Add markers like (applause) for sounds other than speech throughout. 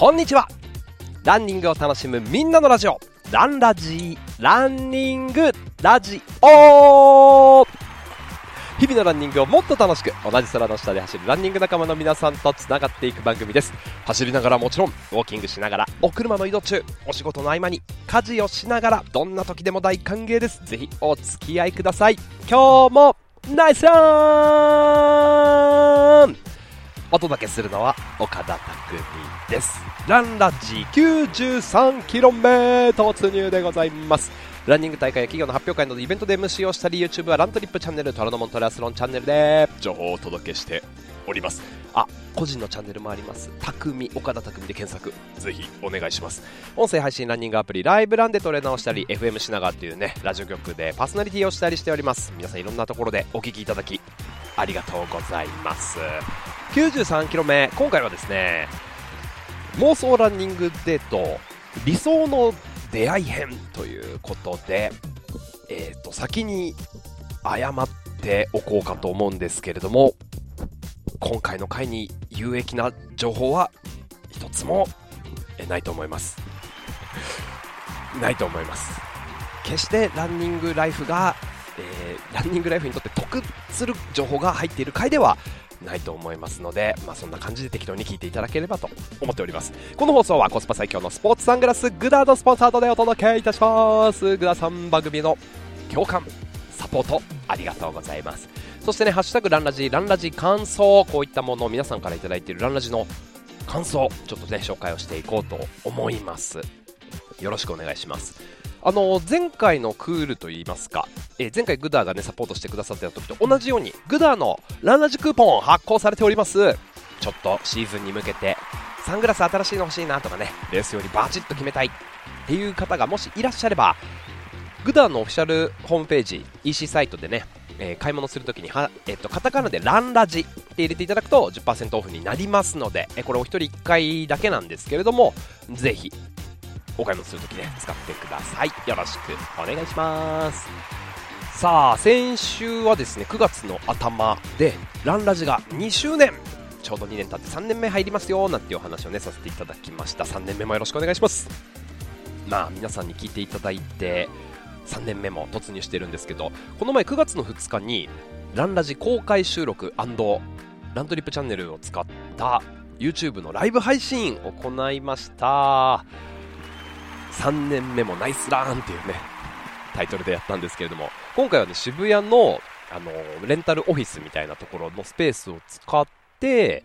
こんにちは。ランニングを楽しむみんなのラジオ。ランラジランニング。ラジオ。日々のランニングをもっと楽しく同じ空の下で走るランニング仲間の皆さんとつながっていく番組です。走りながらもちろんウォーキングしながらお車の移動中お仕事の合間に家事をしながらどんな時でも大歓迎です。ぜひお付き合いください。今日もナイスランお届けするのは岡田拓実です。ランラジ 93km 突入でございます。ランニング大会や企業の発表会などイベントで MC をしたり YouTube はラントリップチャンネル虎ノ門トラスロンチャンネルで情報をお届けしております。あ個人のチャンネルもあります。匠岡田匠で検索。ぜひお願いします。音声配信ランニングアプリライブランでトレーナーをしたり FM 品川というねラジオ局でパーソナリティをしたりしております。皆さんいろんなところでお聞きいただきありがとうございます。93キロ目今回はですね妄想ランニングデート理想の出会い編ということで、えー、と先に謝っておこうかと思うんですけれども今回の回に有益な情報は一つもないと思います。ないと思います。決してランニングライフが、えー、ランニングライフにとって得する情報が入っている回ではないと思いますので、まあ、そんな感じで適当に聞いていただければと思っておりますこの放送はコスパ最強のスポーツサングラスグダーのスポンサードでお届けいたしますグダさん番組の共感サポートありがとうございますそしてね、ハッシュタグランラジ、ランラジ感想、こういったものを皆さんから頂いているランラジの感想、ちょっとね、紹介をしていこうと思います。よろしくお願いします。あの前回のクールといいますか、えー、前回グダーがねサポートしてくださった時と同じようにグダーのランラジクーポン発行されております。ちょっとシーズンに向けてサングラス新しいの欲しいなとかねレースよりバチッと決めたいっていう方がもしいらっしゃればグダーのオフィシャルホームページ EC サイトでねえー、買い物するときには、えっと、カタカナでランラジって入れていただくと10%オフになりますので、え、これお一人1回だけなんですけれども、ぜひ、お買い物するときね、使ってください。よろしくお願いします。さあ、先週はですね、9月の頭で、ランラジが2周年ちょうど2年経って3年目入りますよなんていうお話をねさせていただきました3年目もよろしくお願いしますまあ皆さんに聞いていただいて3年目も突入してるんですけどこの前9月の2日にランラジ公開収録ラントリップチャンネルを使った YouTube のライブ配信を行いました3年目もナイスランっていうねタイトルでやったんですけれども今回はね渋谷のあのレンタルオフィスみたいなところのスペースを使って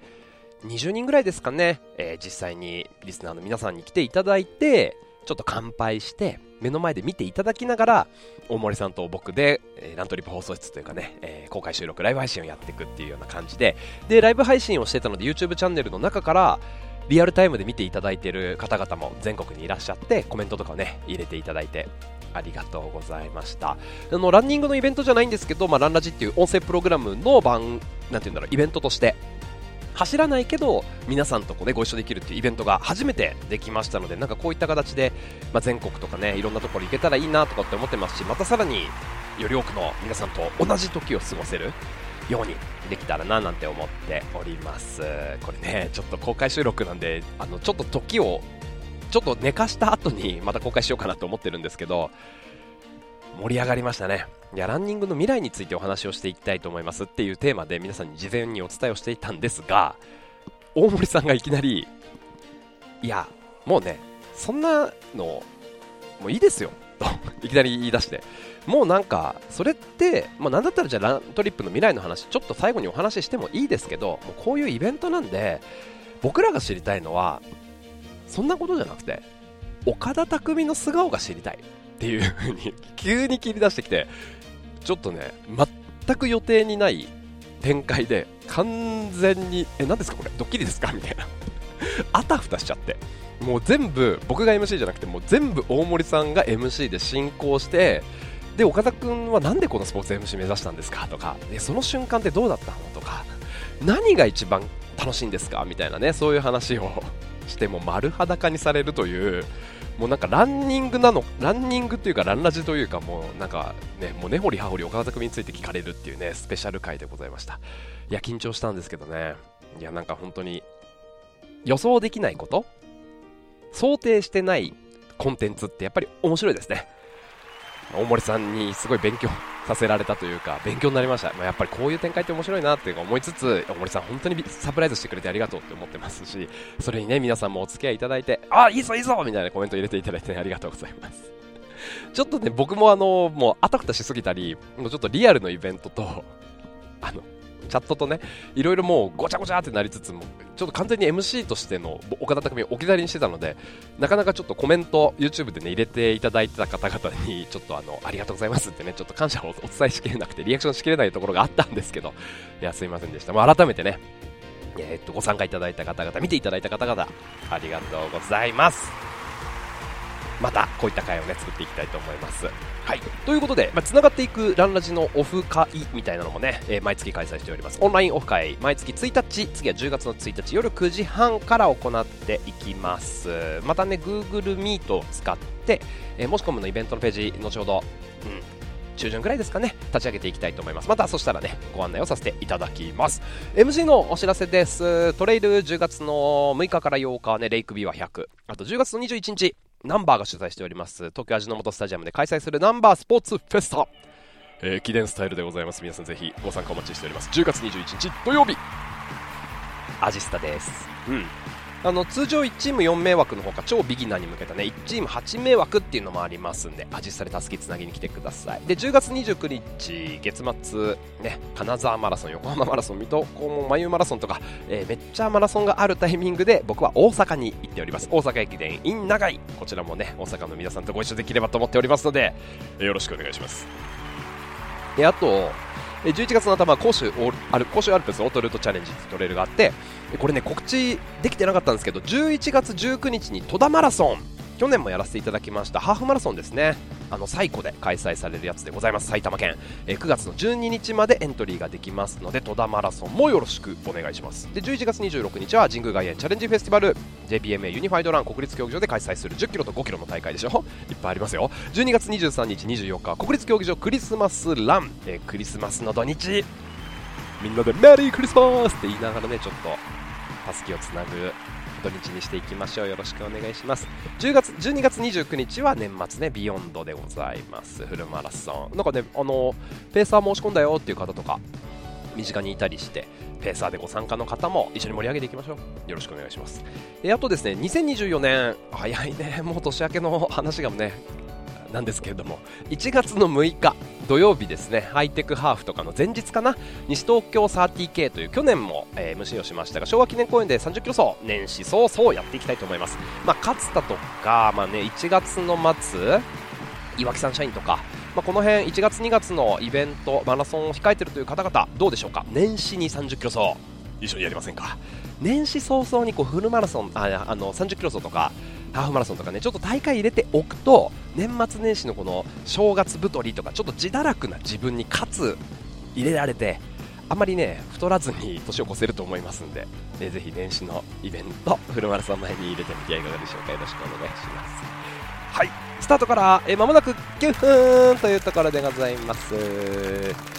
20人ぐらいですかね、えー、実際にリスナーの皆さんに来ていただいてちょっと乾杯して目の前で見ていただきながら大森さんと僕で、えー、ラントリップ放送室というかね、えー、公開収録ライブ配信をやっていくっていうような感じででライブ配信をしてたので YouTube チャンネルの中からリアルタイムで見ていただいている方々も全国にいらっしゃってコメントとかをね入れていただいてありがとうございました。あのランニングのイベントじゃないんですけど、まあ、ランラジっていう音声プログラムの番なんていうんだろうイベントとして走らないけど皆さんとこう、ね、ご一緒できるっていうイベントが初めてできましたのでなんかこういった形で、まあ、全国とかねいろんなところ行けたらいいなとかって思ってますしまたさらにより多くの皆さんと同じ時を過ごせるようにできたらななんて思っております。これねちょっと公開収録なんであのちょっと時をちょっと寝かした後にまた公開しようかなと思ってるんですけど盛り上がりましたね。いやランニングの未来についてお話をしていきたいと思いますっていうテーマで皆さんに事前にお伝えをしていたんですが大森さんがいきなりいやもうねそんなのもういいですよといきなり言い出して。もうなんかそれって、まあ、なんだったらじゃあラントリップの未来の話ちょっと最後にお話ししてもいいですけどもうこういうイベントなんで僕らが知りたいのはそんなことじゃなくて岡田匠の素顔が知りたいっていう風に (laughs) 急に切り出してきてちょっとね全く予定にない展開で完全にえ何ですかこれドッキリですか？みたいな。(laughs) あたふたしちゃって。もう全部僕が MC じゃなくてもう全部大森さんが MC で進行してで岡田君はなんでこのスポーツ MC 目指したんですか？とかでその瞬間ってどうだったの？とか何が一番楽しいんですか？みたいなねそういう話をしても丸裸にされるというもうなんかランニングなの、ランニングというか、ランラジというか、もうなんかね、もう根掘り葉掘り岡田組について聞かれるっていうね、スペシャル回でございました。いや、緊張したんですけどね、いや、なんか本当に予想できないこと想定してないコンテンツってやっぱり面白いですね。大森さんにすごい勉強させられたというか、勉強になりました。まあ、やっぱりこういう展開って面白いなっていうか思いつつ、大森さん本当にサプライズしてくれてありがとうって思ってますし、それにね、皆さんもお付き合いいただいて、あ、いいぞいいぞみたいなコメント入れていただいて、ね、ありがとうございます。(laughs) ちょっとね、僕もあの、もうあたふたしすぎたり、もうちょっとリアルのイベントと、あの、チャットとね、いろいろもうごちゃごちゃってなりつつも、ちょっと完全に MC としての岡田匠を置き去りにしてたので、なかなかちょっとコメント、YouTube でね、入れていただいてた方々に、ちょっとあの、ありがとうございますってね、ちょっと感謝をお伝えしきれなくて、リアクションしきれないところがあったんですけど、いや、すいませんでした。もう改めてね、えー、っと、ご参加いただいた方々、見ていただいた方々、ありがとうございます。また、こういった会をね、作っていきたいと思います。はい、ということで、まあ、つながっていくランラジのオフ会みたいなのもね、えー、毎月開催しております。オンラインオフ会毎月1日次は10月の1日夜9時半から行っていきます。またね Google Meet を使って、えー、申し込むのイベントのページ後ほど、うん、中旬ぐらいですかね立ち上げていきたいと思います。またそしたらねご案内をさせていただきます。MC のお知らせです。トレイル10月の6日から8日はねレイクビーは100あと10月の21日ナンバーが主催しております東京味の素スタジアムで開催するナンバースポーツフェスタ、えー、記念スタイルでございます。皆さんぜひご参加お待ちしております。10月21日土曜日。アジスタです。うん。あの通常1チーム4名枠のほか超ビギナーに向けたね1チーム8名枠っていうのもありますんでアジスタでたすきつなぎに来てください。で10月29日月末ね金沢マラソン横浜マラソン水戸黄門眉マラソンとか、えー、めっちゃマラソンがあるタイミングで僕は大阪に行っております。大阪駅伝 in 長井。こちらもね大阪の皆さんとご一緒できればと思っておりますので、よろしくお願いします。であと11月の頭、甲州アル甲州アルプスオートルートチャレンジトレイルがあって、これね、告知できてなかったんですけど、11月19日に戸田マラソン、去年もやらせていただきましたハーフマラソンですね。あの最古で開催されるやつでございます埼玉県、え9月の12日までエントリーができますので戸田マラソンもよろしくお願いします。で11月26日は神宮外苑チャレンジフェスティバル。JPMA ユニファイドラン国立競技場で開催する1 0キロと5キロの大会でしょ？(laughs) いっぱいありますよ。12月23日24日は国立競技場クリスマスラン、え、クリスマスの土日。みんなでメリークリスマスって言いながらねちょっとたすきをつなぐ土日にしていきましょう。よろしくお願いします。10月12月29日は年末ねビヨンドでございます。フルマラソン。なんかねあのペーサー申し込んだよっていう方とか身近にいたりしてペーサーでご参加の方も一緒に盛り上げていきましょう。よろしくお願いします。えあとですね2024年。早いね。もう年明けの話がねなんですけれども1月の6日土曜日ですねハイテクハーフとかの前日かな西東京 30K という去年も、えー、MC をしましたが昭和記念公園で30キロ走年始早々やっていきたいと思います、まあ、勝田とか、まあね、1月の末岩木さん社員とか、まあ、この辺1月2月のイベントマラソンを控えているという方々どうでしょうか？年始に30キロ走一緒にやりませんか？年始早々にこうフルマラソンああの30キロ走とかハーフマラソンとかねちょっと大会入れておくと年末年始のこの正月太りとかちょっと自堕落な自分にかつ入れられてあんまりね太らずに年を越せると思いますんで、えぜひ年始のイベントフルマラソン前に入れてみてはいかがでしょうか。よろしくお願いします。はいスタートからえまもなく9分というところでございます。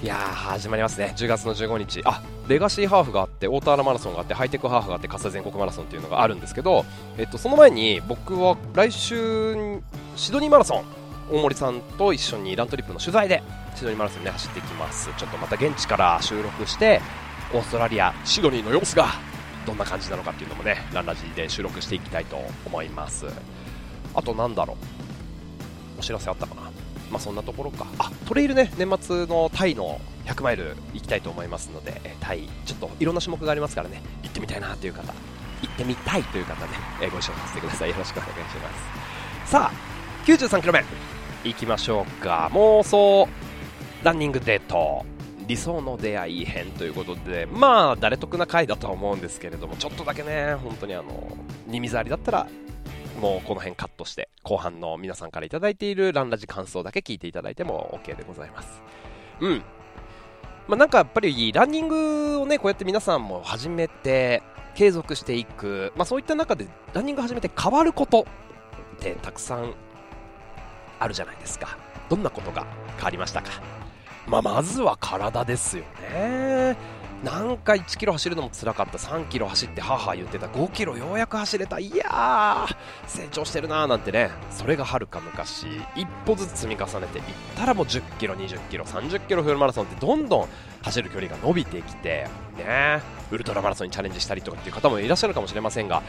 いやー始まりますね。10月の15日。あレガシーハーフがあって大田原マラソンがあってハイテクハーフがあって葛西全国マラソンっていうのがあるんですけど、えっと、その前に僕は来週シドニーマラソン大森さんと一緒にラントリップの取材でシドニーマラソンで走っていきます。ちょっとまた現地から収録してオーストラリアシドニーの様子がどんな感じなのかっていうのもねランラジで収録していきたいと思います。あとなんだろう。お知らせあったかな？まあそんなところか。あ、トレイルね、年末のタイの100マイル行きたいと思いますので、タイ、ちょっといろんな種目がありますからね、行ってみたいなという方、行ってみたいという方ね、えご一緒させてください。よろしくお願いします。さあ、93キロ目、行きましょうか。妄想ランニングデート。理想の出会い編ということで、まあ、誰得な回だとは思うんですけれども、ちょっとだけね、本当にあの、耳障りだったらもうこの辺カットして、後半の皆さんから頂いているランラジ感想だけ聞いていただいても OK でございます。うん。まあ、なんかやっぱりランニングをね、こうやって皆さんも始めて、継続していく、まあ、そういった中でランニング始めて変わることってたくさんあるじゃないですか。どんなことが変わりましたか？まあ、まずは体ですよね。なんか1キロ走るのもつらかった。3キロ走って母言ってた。5キロようやく走れた。いやー成長してるなーなんてね。それがはるか昔。一歩ずつ積み重ねていったらもう10キロ20キロ30キロフルマラソンってどんどん走る距離が伸びてきてねウルトラマラソンにチャレンジしたりとかっていう方もいらっしゃるかもしれませんが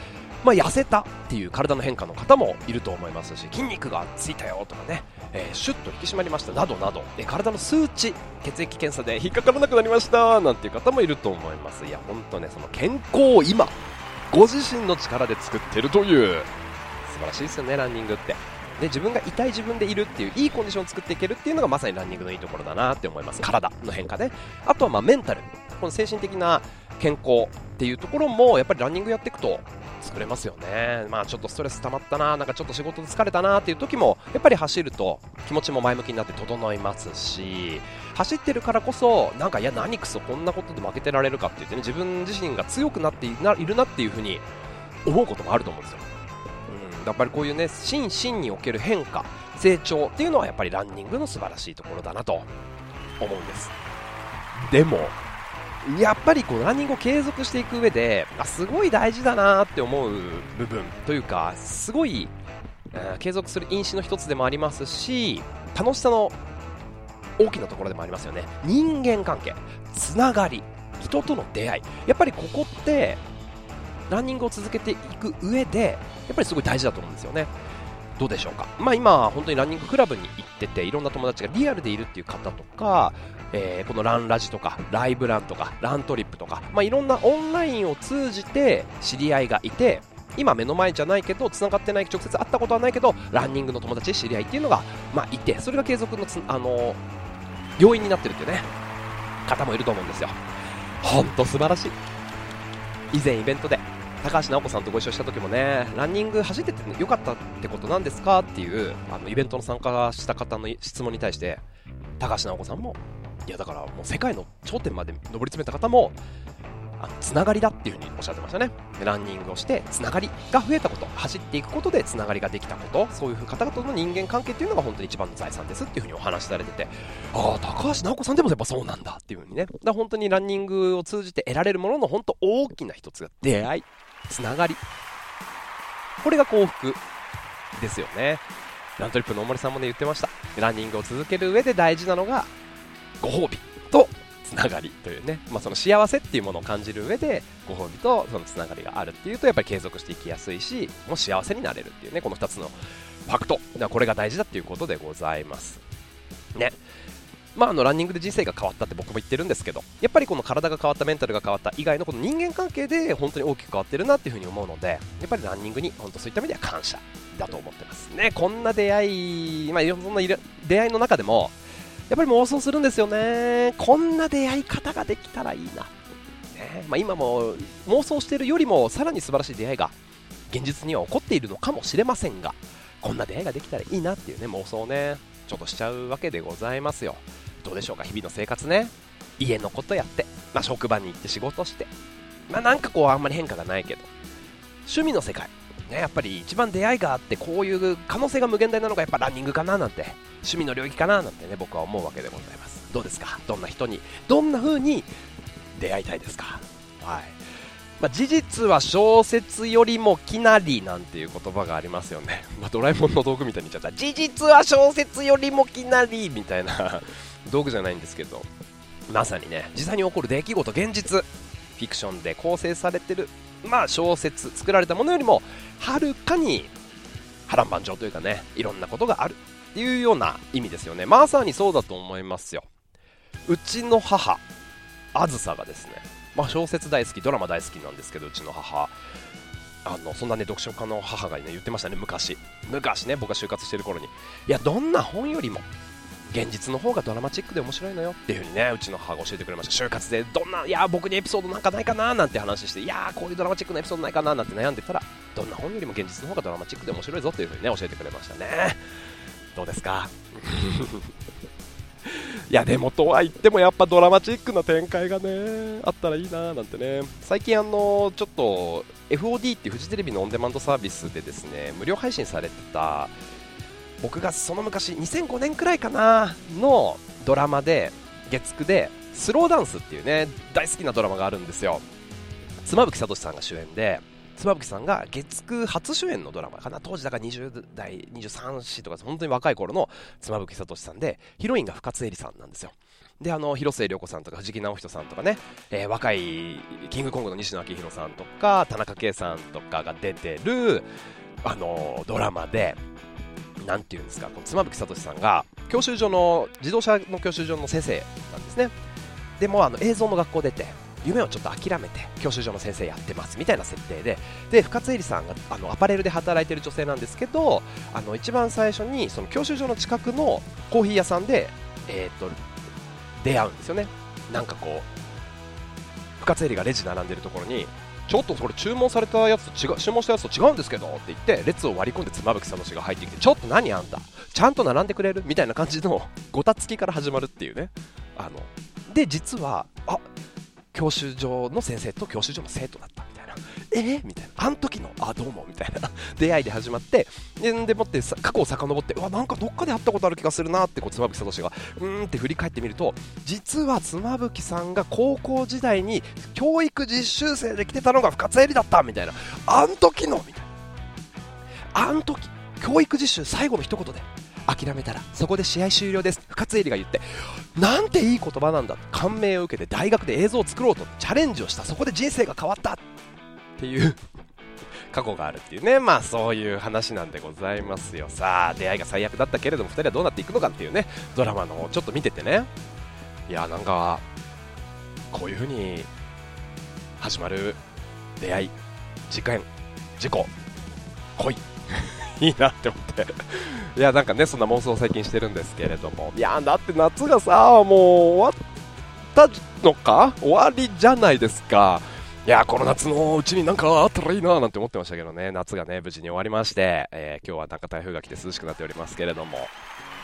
まあ、痩せたっていう体の変化の方もいると思いますし筋肉がついたよとかね、えー、シュッと引き締まりましたなどなど、えー、体の数値血液検査で引っかからなくなりましたなんていう方もいると思います。いや本当ねその健康を今ご自身の力で作ってるという素晴らしいですよねランニングって。で自分が痛い自分でいるっていういいコンディションを作っていけるっていうのがまさにランニングのいいところだなって思います。体の変化で。あとはまメンタル。この精神的な健康っていうところもやっぱりランニングやっていくと作れますよね、まあ、ちょっとストレス溜まったな、なんかちょっと仕事疲れたなっていう時もやっぱり走ると気持ちも前向きになって整いますし走ってるからこそなんかいや何くそこんなことで負けてられるかって言ってね自分自身が強くなっているなっていうふうに思うこともあると思うんですよ。うん、やっぱりこういうね心身における変化成長っていうのはやっぱりランニングの素晴らしいところだなと思うんですでもやっぱりこうランニングを継続していく上であすごい大事だなって思う部分というかすごい、え、継続する因子の一つでもありますし楽しさの大きなところでもありますよね。人間関係つながり人との出会い。やっぱりここってランニングを続けていく上でやっぱりすごい大事だと思うんですよね。どうでしょうか、まあ、今、本当にランニングクラブに行ってていろんな友達がリアルでいるっていう方とか、えー、このランラジとかライブランとかラントリップとか、まあ、いろんなオンラインを通じて知り合いがいて今目の前じゃないけど繋がってない直接会ったことはないけどランニングの友達知り合いっていうのが、まあ、いてそれが継続のつ、あの要因になってるっていうね方もいると思うんですよ。本当素晴らしい。以前イベントで高橋尚子さんとご一緒した時もねランニング走っててよかったってことなんですかっていうあのイベントの参加した方の質問に対して高橋尚子さんもいやだからもう世界の頂点まで上り詰めた方もつながりだっていうふうにおっしゃってましたね。ランニングをしてつながりが増えたこと走っていくことでつながりができたことそういう方々の人間関係っていうのが本当に一番の財産ですっていうふうにお話しされててああ高橋尚子さんでもやっぱそうなんだっていうふうにね。だ本当にランニングを通じて得られるものの本当大きな一つが出会い。つながり。これが幸福ですよね。ラントリップの大森さんもね言ってました。ランニングを続ける上で大事なのがご褒美とつながりというね、まあ、その幸せっていうものを感じる上でご褒美とそのつながりがあるっていうとやっぱり継続していきやすいしもう幸せになれるっていうねこの2つのファクト。これが大事だっていうことでございます。ね。まあ、あのランニングで人生が変わったって僕も言ってるんですけどやっぱりこの体が変わったメンタルが変わった以外のこの人間関係で本当に大きく変わってるなっていうふうに思うのでやっぱりランニングに本当そういった意味では感謝だと思ってます。ねこんな出会い、まあ、いろんな出会いの中でもやっぱり妄想するんですよね。こんな出会い方ができたらいいな、ねまあ、今も妄想しているよりもさらに素晴らしい出会いが現実には起こっているのかもしれませんがこんな出会いができたらいいなっていうね妄想をねちょっとしちゃうわけでございますよ。どうでしょうか？日々の生活ね。家のことやって、まあ、職場に行って仕事して。まあなんかこうあんまり変化がないけど。趣味の世界。ね、やっぱり一番出会いがあってこういう可能性が無限大なのがやっぱランニングかななんて。趣味の領域かななんてね僕は思うわけでございます。どうですか？どんな人にどんな風に出会いたいですか？はい。まあ、事実は小説よりもきなりなんていう言葉がありますよね、(laughs) まあ、ドラえもんの道具みたいに言っちゃった。事実は小説よりもきなりみたいな。道具じゃないんですけどまさにね実際に起こる出来事現実フィクションで構成されてるまあ小説作られたものよりもはるかに波乱万丈というかねいろんなことがあるっていうような意味ですよね。まさにそうだと思いますよ。うちの母あずさがですね、まあ、小説大好きドラマ大好きなんですけどうちの母。あのそんなね読書家の母がね言ってましたね昔。昔ね僕が就活してる頃に。いやどんな本よりも現実の方がドラマチックで面白いのよっていう風にねうちの母が教えてくれました。就活でどんないや僕にエピソードなんかないかななんて話していやこういうドラマチックなエピソードないかななんて悩んでたらどんな本よりも現実の方がドラマチックで面白いぞっていう風にね教えてくれましたね。どうですか？(laughs) いやでもとは言ってもやっぱドラマチックな展開がねあったらいいななんてね。最近あのちょっと FOD っていうフジテレビのオンデマンドサービスでですね無料配信されてた僕がその昔2005年くらいかなのドラマで月9でスローダンスっていうね大好きなドラマがあるんですよ。妻夫木聡さんが主演で妻夫木さんが月9初主演のドラマかな当時だから20代23歳とか本当に若い頃の妻夫木聡さんでヒロインが深津絵里さんなんですよ。であの広末涼子さんとか藤木直人さんとかね、えー、若いキングコングの西野昭弘さんとか田中圭さんとかが出てるあのドラマでなんていうんですかこの妻夫木聡さんが教習所の自動車の教習所の先生なんですね。でもあの映像の学校出て夢をちょっと諦めて教習所の先生やってますみたいな設定で。で深津絵里さんがあのアパレルで働いてる女性なんですけどあの一番最初にその教習所の近くのコーヒー屋さんで、えーと、出会うんですよね。なんかこう深津絵里がレジ並んでるところにちょっとこれ注文されたやつと違う注文したやつと違うんですけどって言って列を割り込んで妻夫木聡が入ってきてちょっと何あんたちゃんと並んでくれる？みたいな感じのごたつきから始まるっていうね。あので実はあ教習所の先生と教習所の生徒だったみたいな、え？ー、みたいな、あの時の、あ、どうもみたいな。(laughs) 出会いで始まって、ででもって過去を遡って、うわ、なんかどっかで会ったことある気がするなって、こう妻夫木聡が、うーんって振り返ってみると、実は妻夫木さんが高校時代に教育実習生で来てたのが深津絵里だったみたいな、あん時のみたいな、あん時、教育実習最後の一言で、諦めたらそこで試合終了です深津絵里が言ってなんていい言葉なんだ感銘を受けて大学で映像を作ろうとチャレンジをした。そこで人生が変わった。っていう。(laughs) 過去があるっていうね。まあそういう話なんでございますよ。さあ出会いが最悪だったけれども2人はどうなっていくのかっていうね。ドラマのちょっと見ててね。いやなんかこういう風に始まる出会い事件事故恋 (laughs) いいなって思って。いやなんかねそんな妄想を最近してるんですけれども。いやだって夏がさもう終わったのか？終わりじゃないですか。いやこの夏のうちになんかあったらいいななんて思ってましたけどね夏がね無事に終わりまして、えー、今日はなんか台風が来て涼しくなっておりますけれども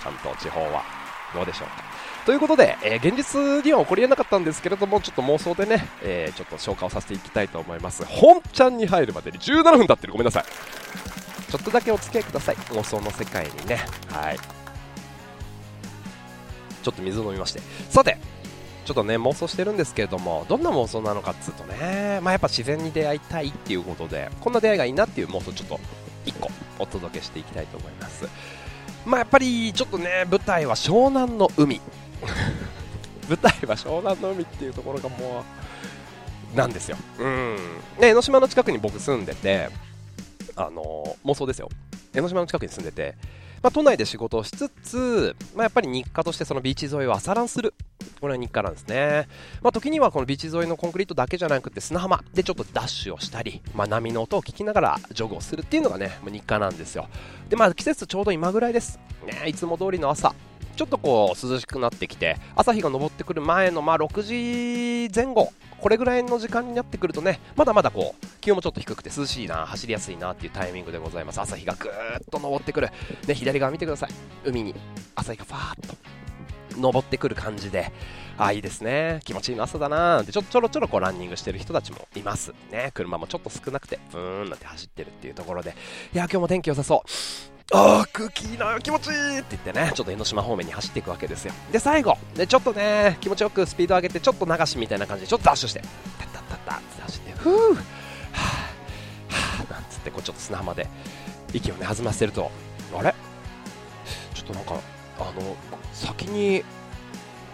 関東地方はどうでしょうかということで、えー、現実には起こりえなかったんですけれども、ちょっと妄想でね、えー、ちょっと消化をさせていきたいと思います。本ちゃんに入るまでに17分経ってる。ごめんなさい。ちょっとだけお付き合いください妄想の世界にねはいちょっと水を飲みましてさてちょっとね妄想してるんですけれどもどんな妄想なのかっつうとねまあやっぱ自然に出会いたいっていうことでこんな出会いがいいなっていう妄想ちょっと1個お届けしていきたいと思います。まあやっぱりちょっとね舞台は湘南の海。(laughs) 舞台は湘南の海っていうところがもうなんですよ。うん。ね江ノ島の近くに僕住んでてあの妄想ですよ。江ノ島の近くに住んでて、まあ、都内で仕事をしつつ、まあ、やっぱり日課としてそのビーチ沿いを朝ランする。これは日課なんですね、まあ、時にはこのビーチ沿いのコンクリートだけじゃなくて砂浜でちょっとダッシュをしたり、まあ、波の音を聞きながらジョグをするっていうのがねもう日課なんですよ。でまあ季節ちょうど今ぐらいです。ねいつも通りの朝。ちょっとこう涼しくなってきて朝日が昇ってくる前のまあ6時前後これぐらいの時間になってくるとねまだまだこう気温もちょっと低くて涼しいな走りやすいなっていうタイミングでございます。朝日がぐーっと昇ってくる、ね、左側見てください。海に朝日がファーっと昇ってくる感じで。あいいですね。気持ちいい朝だな。ーってちょちょろちょろこうランニングしてる人たちもいますね。車もちょっと少なくてブーンなんて走ってるっていうところで。いや今日も天気良さそう。ああ、空気いいな、気持ちいいって言ってね、ちょっと江ノ島方面に走っていくわけですよ。で、最後、で、ちょっとね、気持ちよくスピード上げて、ちょっと流しみたいな感じで、ちょっとダッシュして、タッタッタッタって走って、ふー、はぁ、はぁ、なんつって、こうちょっと砂浜で息をね、弾ませると、あれ？ちょっとなんか、あの、先に、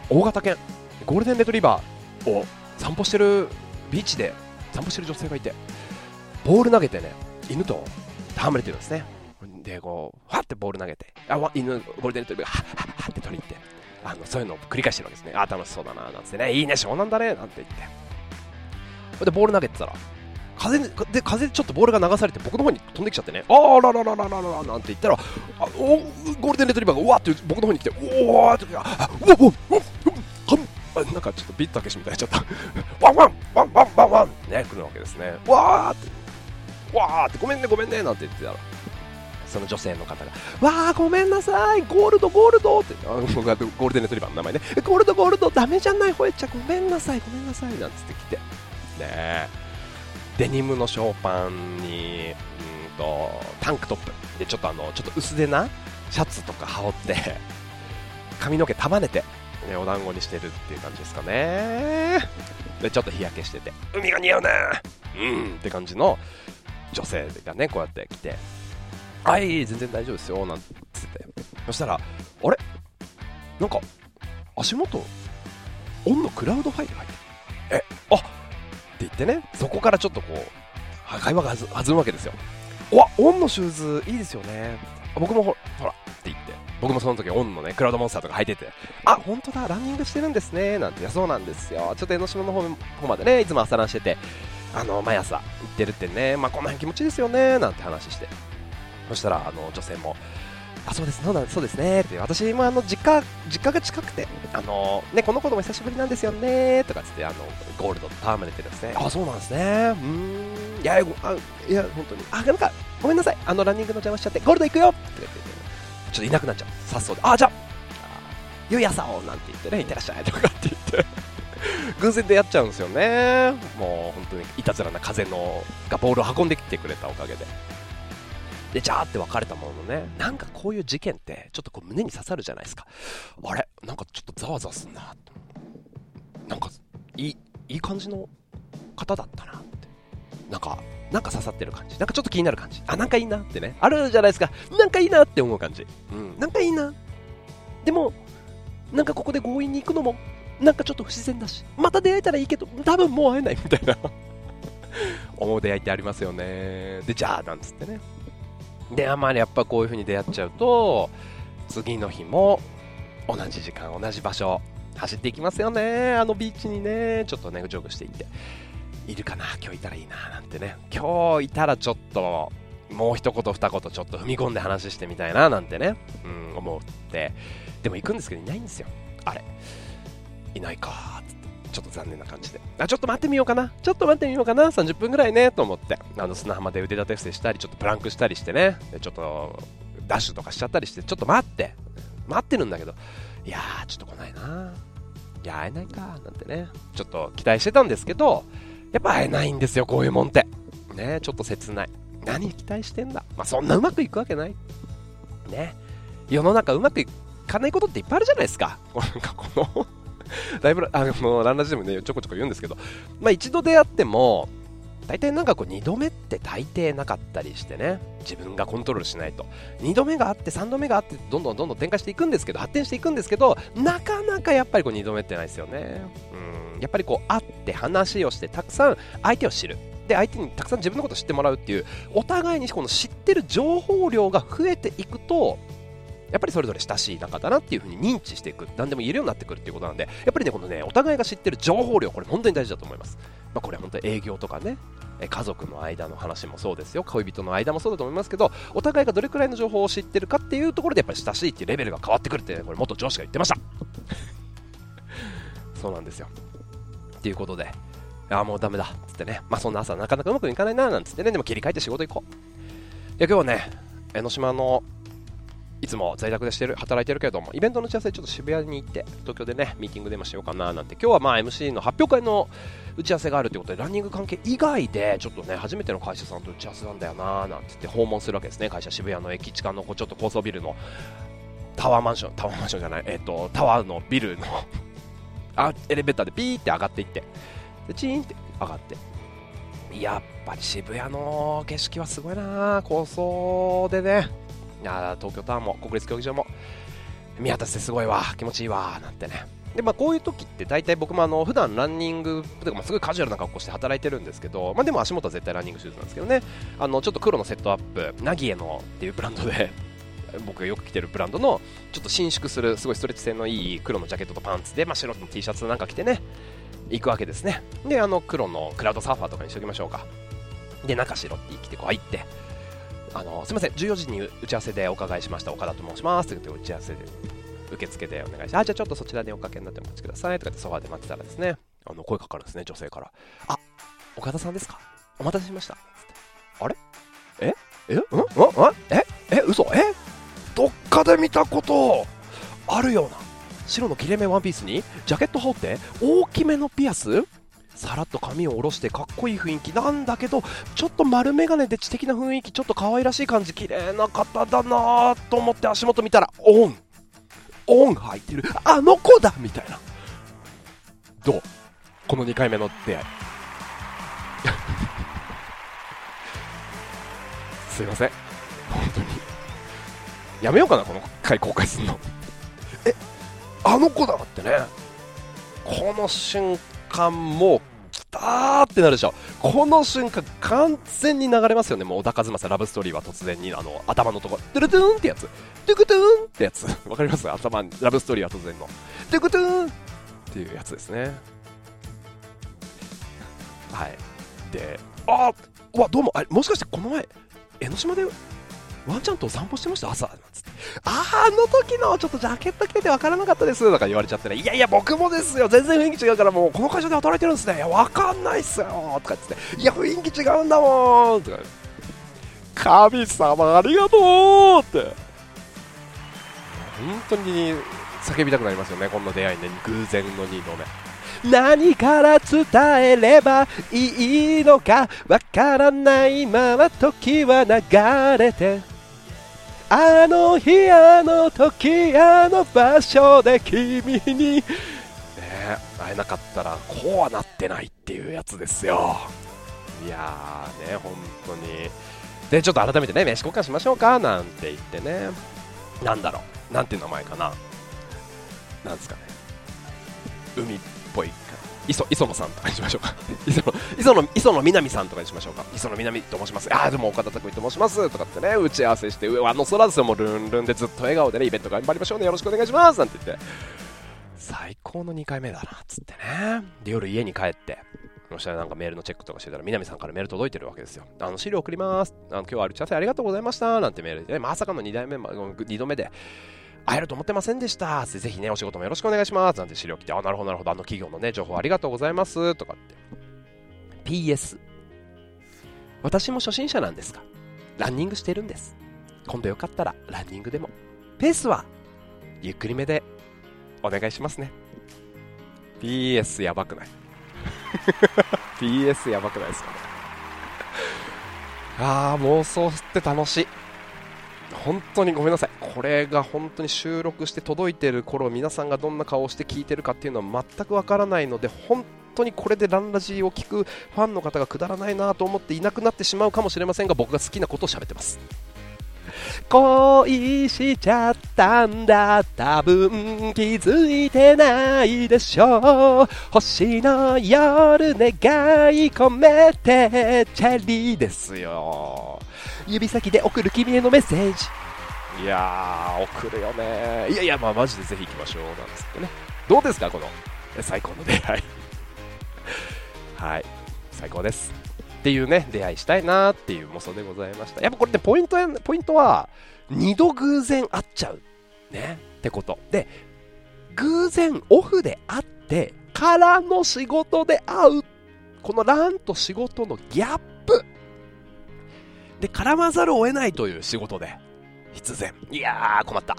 大型犬、ゴールデンレトリバーを散歩してるビーチで散歩してる女性がいて、ボール投げてね、犬と戯れてるんですね。で、こう、ファってボール投げて、あ、犬、ゴールデンレトリバー、はっはっはって取りに行って、あの、そういうのを繰り返してるわけですね。あ、楽しそうだな、なんつってね、いいね、湘南だね、なんて言って。で、ボール投げてたら、風で、風でちょっとボールが流されて僕の方に飛んできちゃってね、あららららららなんて言ったら、あおゴールデンレトリバーがうわって僕の方に来て、おわーって、あうわうわうわなんかちょっとビートたけしみたいになっちゃった。ワンワンワンワンワンワンね、来るわけですね。わーって、わーって、ごめんねごめんねなんて言ってたら、その女性の方が、わあ、ごめんなさい、ゴールド、ゴールドって、あ僕はゴールデンレトリバーの名前ね、ゴールド、ゴールド、ダメじゃない、ほえちゃ、ごめんなさい、ごめんなさい、なんつってきて、ねデニムのショーパンに、うんと、タンクトップ、で、ちょっとあの、ちょっと薄手なシャツとか羽織って、(laughs) 髪の毛束ねて、ね、お団子にしてるっていう感じですかね。でちょっと日焼けしてて海が似合うねうんって感じの女性がねこうやって来て「はい全然大丈夫ですよ」なんつってそしたらあれ？なんか足元オンのクラウドファイル入ってるえあって言ってねそこからちょっとこう会話が弾むわけですよ。わオンのシューズいいですよね。僕もほほらって言って。僕もその時オンのねクラウドモンスターとか履いててあ本当だランニングしてるんですね。なんていやそうなんですよ。ちょっと江ノ島の方方までねいつも朝ランしててあの毎朝行ってるってねまあこの辺気持ちいいですよね。なんて話して。そしたらあの女性もあそうです。そうだそうですね。って私もあの実家実家が近くてあのねこの子も久しぶりなんですよね。とかつってあのゴールドパーマネントですね。あそうなんですね。うん。いやあいや本当に。あなんかごめんなさい。あのランニングの邪魔しちゃってゴールド行くよ。って言ってちょっといなくなっちゃう。さっそうで。あじゃあゆうやさおなんて言ってねいってらっしゃいとかって言って。(laughs) 偶然でやっちゃうんですよね。もう本当にいたずらな風のがボールを運んできてくれたおかげでで、じゃーって別れたもののね、なんかこういう事件って、ちょっとこう胸に刺さるじゃないですか。あれ？なんかちょっとざわざわすんな。なんか、いい、いい感じの方だったなって。なんか、なんか刺さってる感じ。なんかちょっと気になる感じ。あ、なんかいいなってね。あるじゃないですか。なんかいいなって思う感じ。うん。なんかいいな。でも、なんかここで強引に行くのも、なんかちょっと不自然だし。また出会えたらいいけど、多分もう会えないみたいな (laughs) 思う出会いってありますよね。で、じゃあ、なんつってね。で、あまりやっぱこういう風に出会っちゃうと、次の日も同じ時間、同じ場所、走っていきますよね。あのビーチにね、ちょっとね、ジョグしていって。いるかな今日いたらいいななんてね。今日いたらちょっと、もう一言二言ちょっと踏み込んで話してみたいななんてね、うん、思って。でも行くんですけどいないんですよ。あれ。いないかつって。ちょっと残念な感じで。あ、ちょっと待ってみようかな。ちょっと待ってみようかな。30分ぐらいね、と思って。あの、砂浜で腕立て伏せしたり、ちょっとプランクしたりしてね。でちょっと、ダッシュとかしちゃったりして、ちょっと待って。待ってるんだけど、いやー、ちょっと来ないな。いや、会えないか、なんてね。ちょっと期待してたんですけど、やっぱ会えないんですよ、こういうもんって。ね、ちょっと切ない。何期待してんだ。まあ、そんなうまくいくわけない。ね。世の中うまくいかないことっていっぱいあるじゃないですか。(laughs) なんかこのだいぶ、あの、ランラジでもね、ちょこちょこ言うんですけど、まあ一度出会っても、大体なんかこう2度目って大抵なかったりしてね自分がコントロールしないと。2度目があって3度目があってどんどんどんどん展開していくんですけど発展していくんですけどなかなかやっぱりこう2度目ってないですよね。うん。やっぱりこう会って話をしてたくさん相手を知る。で相手にたくさん自分のことを知ってもらうっていうお互いにこの知ってる情報量が増えていくとやっぱりそれぞれ親しい仲だなっていうふうに認知していく、何でも言えるようになってくるっていうことなんで、やっぱりね、このね、お互いが知ってる情報量、これ本当に大事だと思います。まあ、これ本当に営業とかね、家族の間の話もそうですよ、恋人の間もそうだと思いますけど、お互いがどれくらいの情報を知ってるかっていうところで、やっぱり親しいっていうレベルが変わってくるって、ね、これ元上司が言ってました。(laughs) そうなんですよ。っていうことで、ああ、もうダメだっつってね、まあそんな朝なかなかうまくいかないななんつってね、でも切り替えて仕事行こう。いや、今日はね、江ノ島のいつも在宅でしてる働いてるけれども、イベントの打ち合わせちょっと渋谷に行って、東京でね、ミーティングでもしようかななんて、今日はまあ MC の発表会の打ち合わせがあるということで、ランニング関係以外で、ちょっとね、初めての会社さんと打ち合わせなんだよななんて言って訪問するわけですね、会社渋谷の駅地下のちょっと高層ビルのタワーマンション、タワーマンションじゃない、えっ、ー、と、タワーのビルのあエレベーターでピーって上がっていって、でチーンって上がって、やっぱり渋谷の景色はすごいな高層でね、や東京タワーも国立競技場も見渡せすごいわ気持ちいいわなんてね。でまあ、こういう時って大体僕もあの普段ランニングというか、まあ、すごいカジュアルな格好して働いてるんですけど、まあ、でも足元は絶対ランニングシューズなんですけどね。あのちょっと黒のセットアップナギエのっていうブランドで (laughs) 僕がよく着てるブランドのちょっと伸縮するすごいストレッチ性のいい黒のジャケットとパンツで、まあ、白の T シャツなんか着てね行くわけですね。であの黒のクラウドサーファーとかにしておきましょうか。で中白 T 着てこう入ってあのすみません、14時に打ち合わせでお伺いしました、岡田と申します。って言って打ち合わせで受付でお願いして、あ、じゃあちょっとそちらにおかけになってお待ちください。とかってソファーで待ってたらですね、あの声かかるんですね、女性から。あ、岡田さんですか？お待たせしました。あれ？え？え？うんうんえ？え？嘘え？どっかで見たことあるような。白の切れ目ワンピースにジャケット羽織って大きめのピアスさらっと髪を下ろしてかっこいい雰囲気なんだけどちょっと丸眼鏡で知的な雰囲気ちょっと可愛らしい感じ綺麗な方だなと思って足元見たらオン。オン履いてる。あの子だみたいな。どう？この2回目の出会い。(laughs) すいません。本当に。やめようかなこの回公開するの。え？あの子だってね。この瞬間もう来たってなるでしょ。この瞬間完全に流れますよね。もう小田和正ラブストーリーは突然にあの頭のところ。トゥルトゥーンってやつ。トゥクトゥーンってやつ。(laughs) わかります？頭ラブストーリーは突然の。トゥクトゥーンっていうやつですね。はい。であわどうも。あれもしかしてこの前江ノ島でワンちゃんとお散歩してました？朝。なんつってああの時のちょっとジャケット着てて分からなかったです。とか言われちゃってねいやいや僕もですよ。全然雰囲気違うからもうこの会社で働いてるんですね。いや分かんないっすよ。とか言っていや雰囲気違うんだもん。とか神様ありがとうって。本当に叫びたくなりますよねこんな出会いね。偶然の2度目。何から伝えればいいのかわからないまま時は流れて。あの日あの時あの場所で君に、ね、会えなかったらこうはなってないっていうやつですよ。いやーね本当に。でちょっと改めてね飯交換しましょうか。なんて言ってね。なんだろう。なんていう名前かな。なんですかね。海っぽい。磯磯野さんとかにしましょうか。(laughs) 磯野磯野磯野南さんとかにしましょうか。磯野南と申します。ああでも岡田拓海と申します。とかってね打ち合わせして上あの空ですよ。もうルンルンでずっと笑顔でねイベント頑張りましょうね。よろしくお願いします。なんて言って。最高の2回目だなっつってね。で夜家に帰ってそしたらなんかメールのチェックとかしてたら南さんからメール届いてるわけですよ。あの資料送ります。あの今日は打ち合わせありがとうございました。なんてメールで、ね、まさかの2代目2度目で会えると思ってませんでしたぜひね、お仕事もよろしくお願いしますなんて資料来て、あ、なるほど、なるほど、あの企業のね、情報ありがとうございますとかって。PS。私も初心者なんですが、ランニングしてるんです。今度よかったら、ランニングでも。ペースは、ゆっくりめで、お願いしますね。PS やばくない (laughs) ?PS やばくないですかね？(laughs) あー、妄想って楽しい。本当にごめんなさい、これが本当に収録して届いている頃皆さんがどんな顔をして聞いてるかっていうのは全くわからないので本当にこれでランラジーを聞くファンの方がくだらないなと思っていなくなってしまうかもしれませんが僕が好きなことを喋ってます。恋しちゃったんだ多分気づいてないでしょう。星の夜願い込めてチェリーですよ。指先で送る君へのメッセージ。いやー送るよね。いやいやまあマジでぜひ行きましょうなんですってね。どうですかこの最高の出会い。(laughs) はい。最高です。っていうね出会いしたいなっていう妄想でございました。やっぱこれねポイントポイントは2度偶然会っちゃうね。ってこと。で偶然オフで会ってからの仕事で会う。このランと仕事のギャップで、絡まざるを得ないという仕事で、必然。いやー、困った。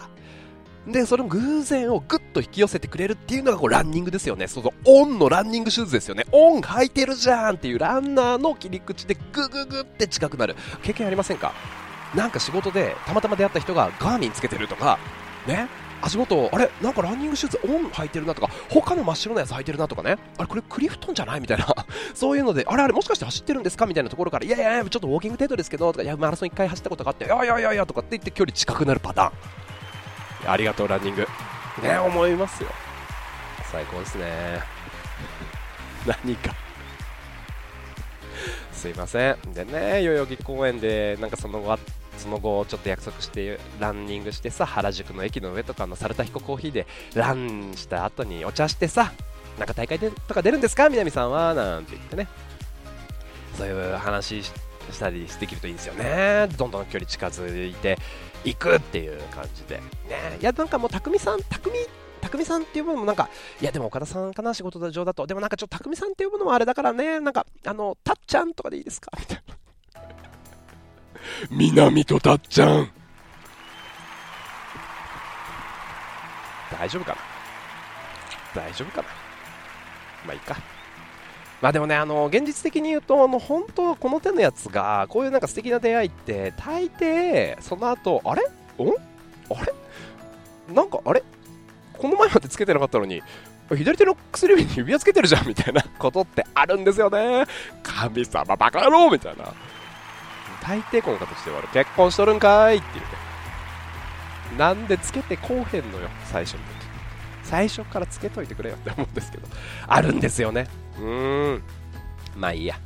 で、その偶然をぐっと引き寄せてくれるっていうのがこうランニングですよね。そのオンのランニングシューズですよね。オン履いてるじゃんっていうランナーの切り口でグググって近くなる。経験ありませんか？なんか仕事でたまたま出会った人がガーミンつけてるとか、ね、足元、あれなんかランニングシューズオン履いてるなとか、他の真っ白なやつ履いてるなとかね、あれこれクリフトンじゃないみたいな、(laughs) そういうので、あれあれもしかして走ってるんですかみたいなところから、いやいやいや、ちょっとウォーキング程度ですけど、とか、いや、マラソン1回走ったことがあって、いやいやいやいやとかって言って距離近くなるパターン。ありがとう、ランニング。ね、思いますよ。最高ですね。(laughs) 何かすいません。でね、代々木公園で、なんかその後その後ちょっと約束してランニングしてさ原宿の駅の上とかのサルタヒココーヒーでランした後にお茶してさなんか大会でとか出るんですか？南さんはなんて言ってね。そういう話したりできるといいんですよね。どんどん距離近づいていくっていう感じで。ね。いやなんかもう匠さん匠匠さんっていうものもなんか、いやでも岡田さんかな、仕事上だと。でもなんかちょっと匠さんっていうものもあれだからね、なんか、あの、たっちゃんとかでいいですか？みたいな。南とたっちゃん。大丈夫かな？大丈夫かな？まあいいか。まあでもね、あの現実的に言うと、あの本当は、この手のやつが、こういうなんか素敵な出会いって、大抵、その後、あれ？ん？あれ？なんか、あれ？この前までつけてなかったのに左手の薬指に指輪つけてるじゃんみたいなことってあるんですよね。神様バカ野郎みたいな。大抵この形で終わる結婚しとるんかいっていうね。なんでつけてこうへんのよ最初の時。最初からつけといてくれよって思うんですけど。あるんですよね。うーん。まあいいや。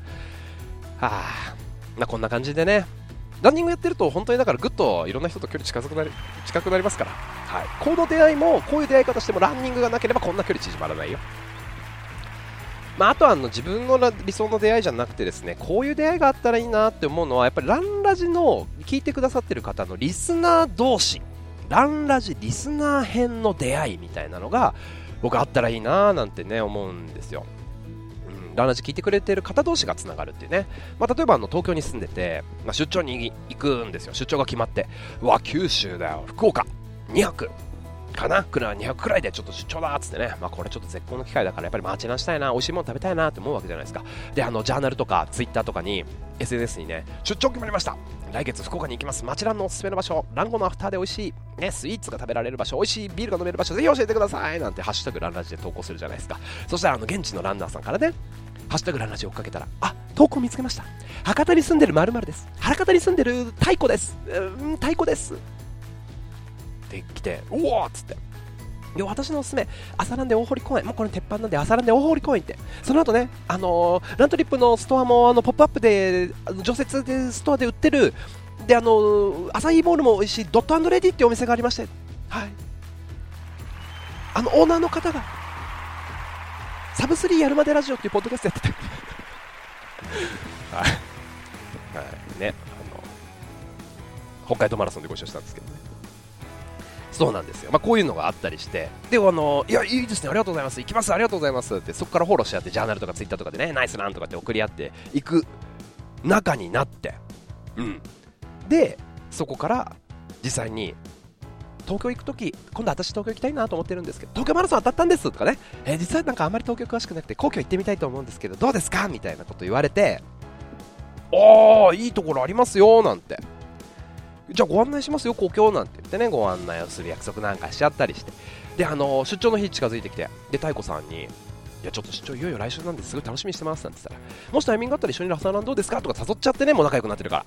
はあ。まあこんな感じでね。ランニングやってると本当にだからぐっといろんな人と距離近くなり近くなりますから、はい、この出会いもこういう出会い方してもランニングがなければこんな距離縮まらないよ。まあ、あとはあの自分の理想の出会いじゃなくてですねこういう出会いがあったらいいなって思うのはやっぱりランラジの聞いてくださってる方のリスナー同士ランラジリスナー編の出会いみたいなのが僕あったらいいななんてね思うんですよ。ランラジ聞いてくれてる方同士がつながるっていうね、まあ、例えばあの東京に住んでて、まあ、出張に行くんですよ。出張が決まってうわ九州だよ。福岡2泊。かな？来る200くらいでちょっと出張だっつってね、まあ、これちょっと絶好の機会だからやっぱり待ちなしたいな。美味しいもの食べたいなって思うわけじゃないですか。であのジャーナルとかツイッターとかに SNS にね出張決まりました。来月福岡に行きます。町ランのおすすめの場所。ランゴのアフターで美味しい、ね、スイーツが食べられる場所。美味しい。ビールが飲める場所。ぜひ教えてください。なんてハッシュタグランラジで投稿するじゃないですか。そしたらあの現地のランナーさんからねハッシュタグランラジ追っかけたら、あ、投稿見つけました。博多に住んでる〇〇です。博多に住んでる太鼓です。うん、太鼓です。って来て、おおっつって。で私のおすすめ、朝ランで大濠公園、もうこれ鉄板なんで、朝ランで大濠公園って、その後ね、あのー、ラントリップのストアもあのポップアップで、常設でストアで売ってる、で、あのー、アサイーボールも美味しいドットレディっていうお店がありまして、はい、あのオーナーの方がサブスリーやるまでラジオっていうポッドキャストやっててはい、はい、ねあの北海道マラソンでご一緒したんですけど。そうなんですよ、まあ、こういうのがあったりして、であのいや、いいですね、ありがとうございます、行きます、ありがとうございますって、そこからフォローし合って、ジャーナルとかツイッターとかでね、ナイスランとかって送り合っていく中になって、うん、で、そこから実際に東京行くとき、今度私東京行きたいなと思ってるんですけど、東京マラソン当たったんですとかね、えー、実はなんかあんまり東京詳しくなくて、皇居行ってみたいと思うんですけど、どうですかみたいなこと言われて、ああ、いいところありますよ、なんて。じゃあご案内しますよ、故郷なんて。ってね、ご案内をする約束なんかしちゃったりして。で、あの出張の日近づいてきて、で、太鼓さんに、いや、ちょっと出張いよいよ来週なんですごい楽しみにしてますなんて言ったら、もしタイミングがあったら一緒にラサランどうですか？とか誘っちゃってね、もう仲良くなってるか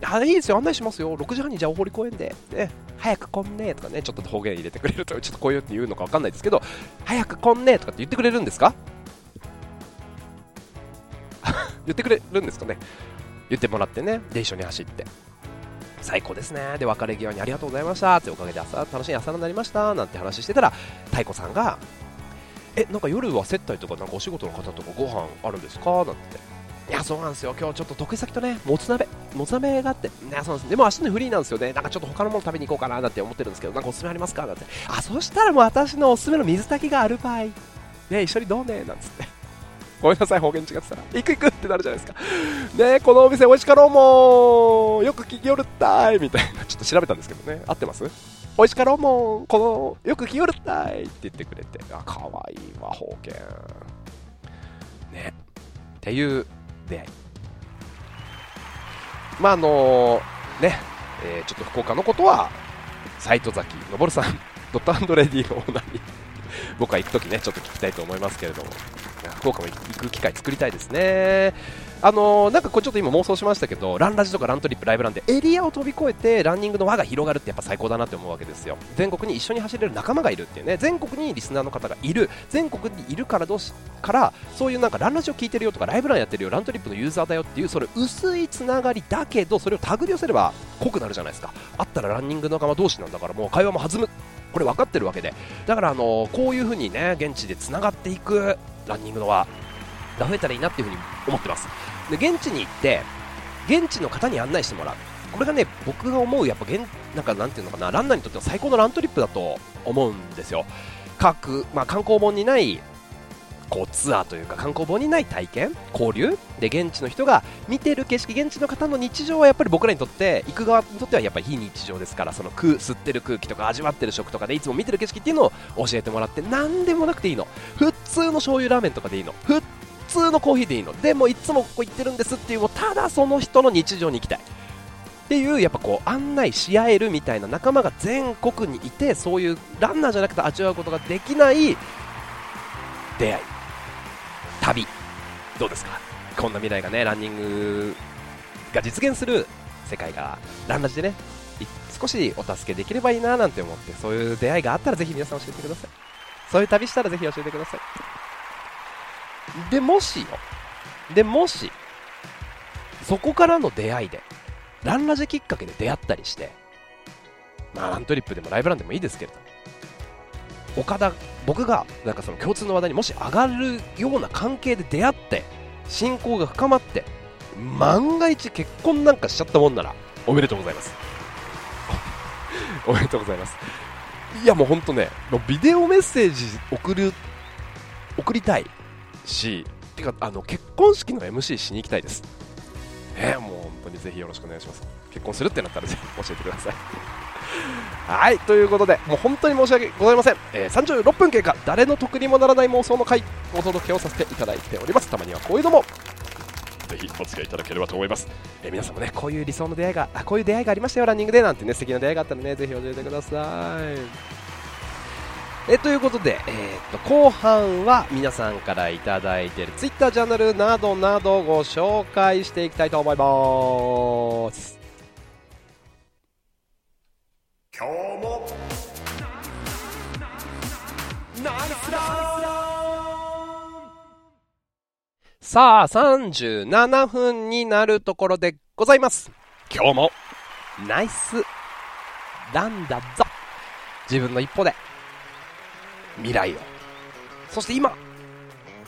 ら。あいいですよ、案内しますよ、6時半にじゃあお堀公園で、ね、早く来んねとかね、ちょっと方言入れてくれると、ちょっとこういうって言うのか分かんないですけど、早く来んねとかって言ってくれるんですか？(laughs) 言ってくれるんですかね言ってもらってね、で、一緒に走って。最高ですね。で、別れ際にありがとうございましたって、おかげで朝楽しい朝になりましたなんて話してたら、太鼓さんが、え、なんか夜は接待とか、なんかお仕事の方とかご飯あるんですか？なんて。いや、そうなんですよ。今日ちょっと得意先とね、もつ鍋、もつ鍋があって、ね、そうなんです。でも明日のフリーなんですよね。なんかちょっと他のもの食べに行こうかななんて思ってるんですけど、なんかおすすめありますか？なんて。あ、そしたらもう私のおすすめの水炊きがある場合、ね、一緒にどうね？なんつって。ごめんなさい、方言違ってたら。行く行くってなるじゃないですか。ねこのお店美味しかろうもよく聞きよるったいみたいな。ちょっと調べたんですけどね。合ってます？美味しかろうもこの、よく聞きよるったいって言ってくれて。あ、かわいいわ、方言。ね。っていう出会い。まああのね、えー、ちょっと福岡のことは斎藤崎昇さんドットアンドレディのオーナーに僕は行くときねちょっと聞きたいと思いますけれども福岡も行く機会作りたいですね。あのー、なんかこれちょっと今妄想しましたけどランラジとかラントリップライブランでエリアを飛び越えてランニングの輪が広がるってやっぱ最高だなって思うわけですよ。全国に一緒に走れる仲間がいるっていうね。全国にリスナーの方がいる。全国にいるからどしからそういうなんかランラジを聞いてるよとかライブランやってるよラントリップのユーザーだよっていうそれ薄いつながりだけどそれを手繰り寄せれば濃くなるじゃないですか。あったらランニング仲間同士なんだからもう会話も弾む。これ分かってるわけで。だからあのこういう風にね現地でつながっていく。ランニングのはが増えたらいいなっていう風に思ってます。で現地に行って現地の方に案内してもらう。これがね僕が思うやっぱ現なんかなんていうのかなランナーにとっては最高のラントリップだと思うんですよ。各、まあ、観光本にないこうツアーというか観光本にない体験交流で現地の人が見てる景色現地の方の日常はやっぱり僕らにとって行く側にとってはやっぱり非日常ですからその空吸ってる空気とか味わってる食とかでいつも見てる景色っていうのを教えてもらって何でもなくていいの。普通の醤油ラーメンとかでいいの。普通のコーヒーでいいの。でもいつもここ行ってるんですっていうもうただその人の日常に行きたい。っていうやっぱこう案内し合えるみたいな仲間が全国にいてそういうランナーじゃなくて味わうことができない出会い。旅。どうですか？こんな未来がねランニングが実現する世界がランラジでね少しお助けできればいいななんて思ってそういう出会いがあったらぜひ皆さん教えてください。そういう旅したらぜひ教えてください。でもしよでもしそこからの出会いでランラジきっかけで出会ったりしてまあラントリップでもライブランでもいいですけれど岡田僕がなんかその共通の話題にもし上がるような関係で出会って親交が深まって万が一結婚なんかしちゃったもんならおめでとうございます。(laughs) おめでとうございます。いやもうほんとねもうビデオメッセージ送る送りたいしてかあの結婚式の MC しに行きたいです。ねもう本当にぜひよろしくお願いします。結婚するってなったらぜひ教えてください。はいということでもう本当に申し訳ございません、えー、36分経過。誰の得にもならない妄想の回お届けをさせていただいております。たまにはこういうのも。ぜひお付き合いいただければと思います、えー、皆さんもねこういう理想の出会いがあこういう出会いがありましたよランニングでなんてね素敵な出会いがあったらねぜひ教えてください。えということで、えー、と後半は皆さんからいただいているツイッターチャンネルなどなどご紹介していきたいと思います。今日も。ナイスラさあ37分になるところでございます。今日も。ナイス。ランだぞ。自分の一歩で。未来を。そして今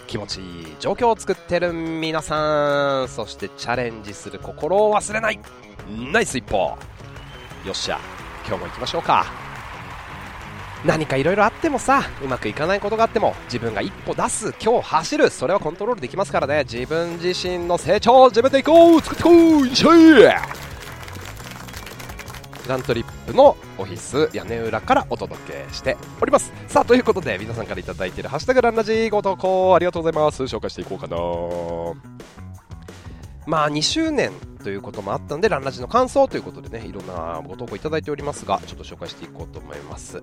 気持ちいい状況を作ってる皆さん。そしてチャレンジする心を忘れない。ナイス一歩。よっしゃ今日も行きましょうか。何かいろいろあってもさうまくいかないことがあっても自分が一歩出す今日走るそれはコントロールできますからね。自分自身の成長自分でいこう作っていこういっしゃラントリップのオフィス屋根裏からお届けしております。さあということで皆さんから頂いている「ハッシュタグランラジー」ご投稿ありがとうございます。紹介していこうかな。まあ2周年ということもあったんでランラジの感想ということでねいろんなご投稿いただいておりますがちょっと紹介していこうと思います。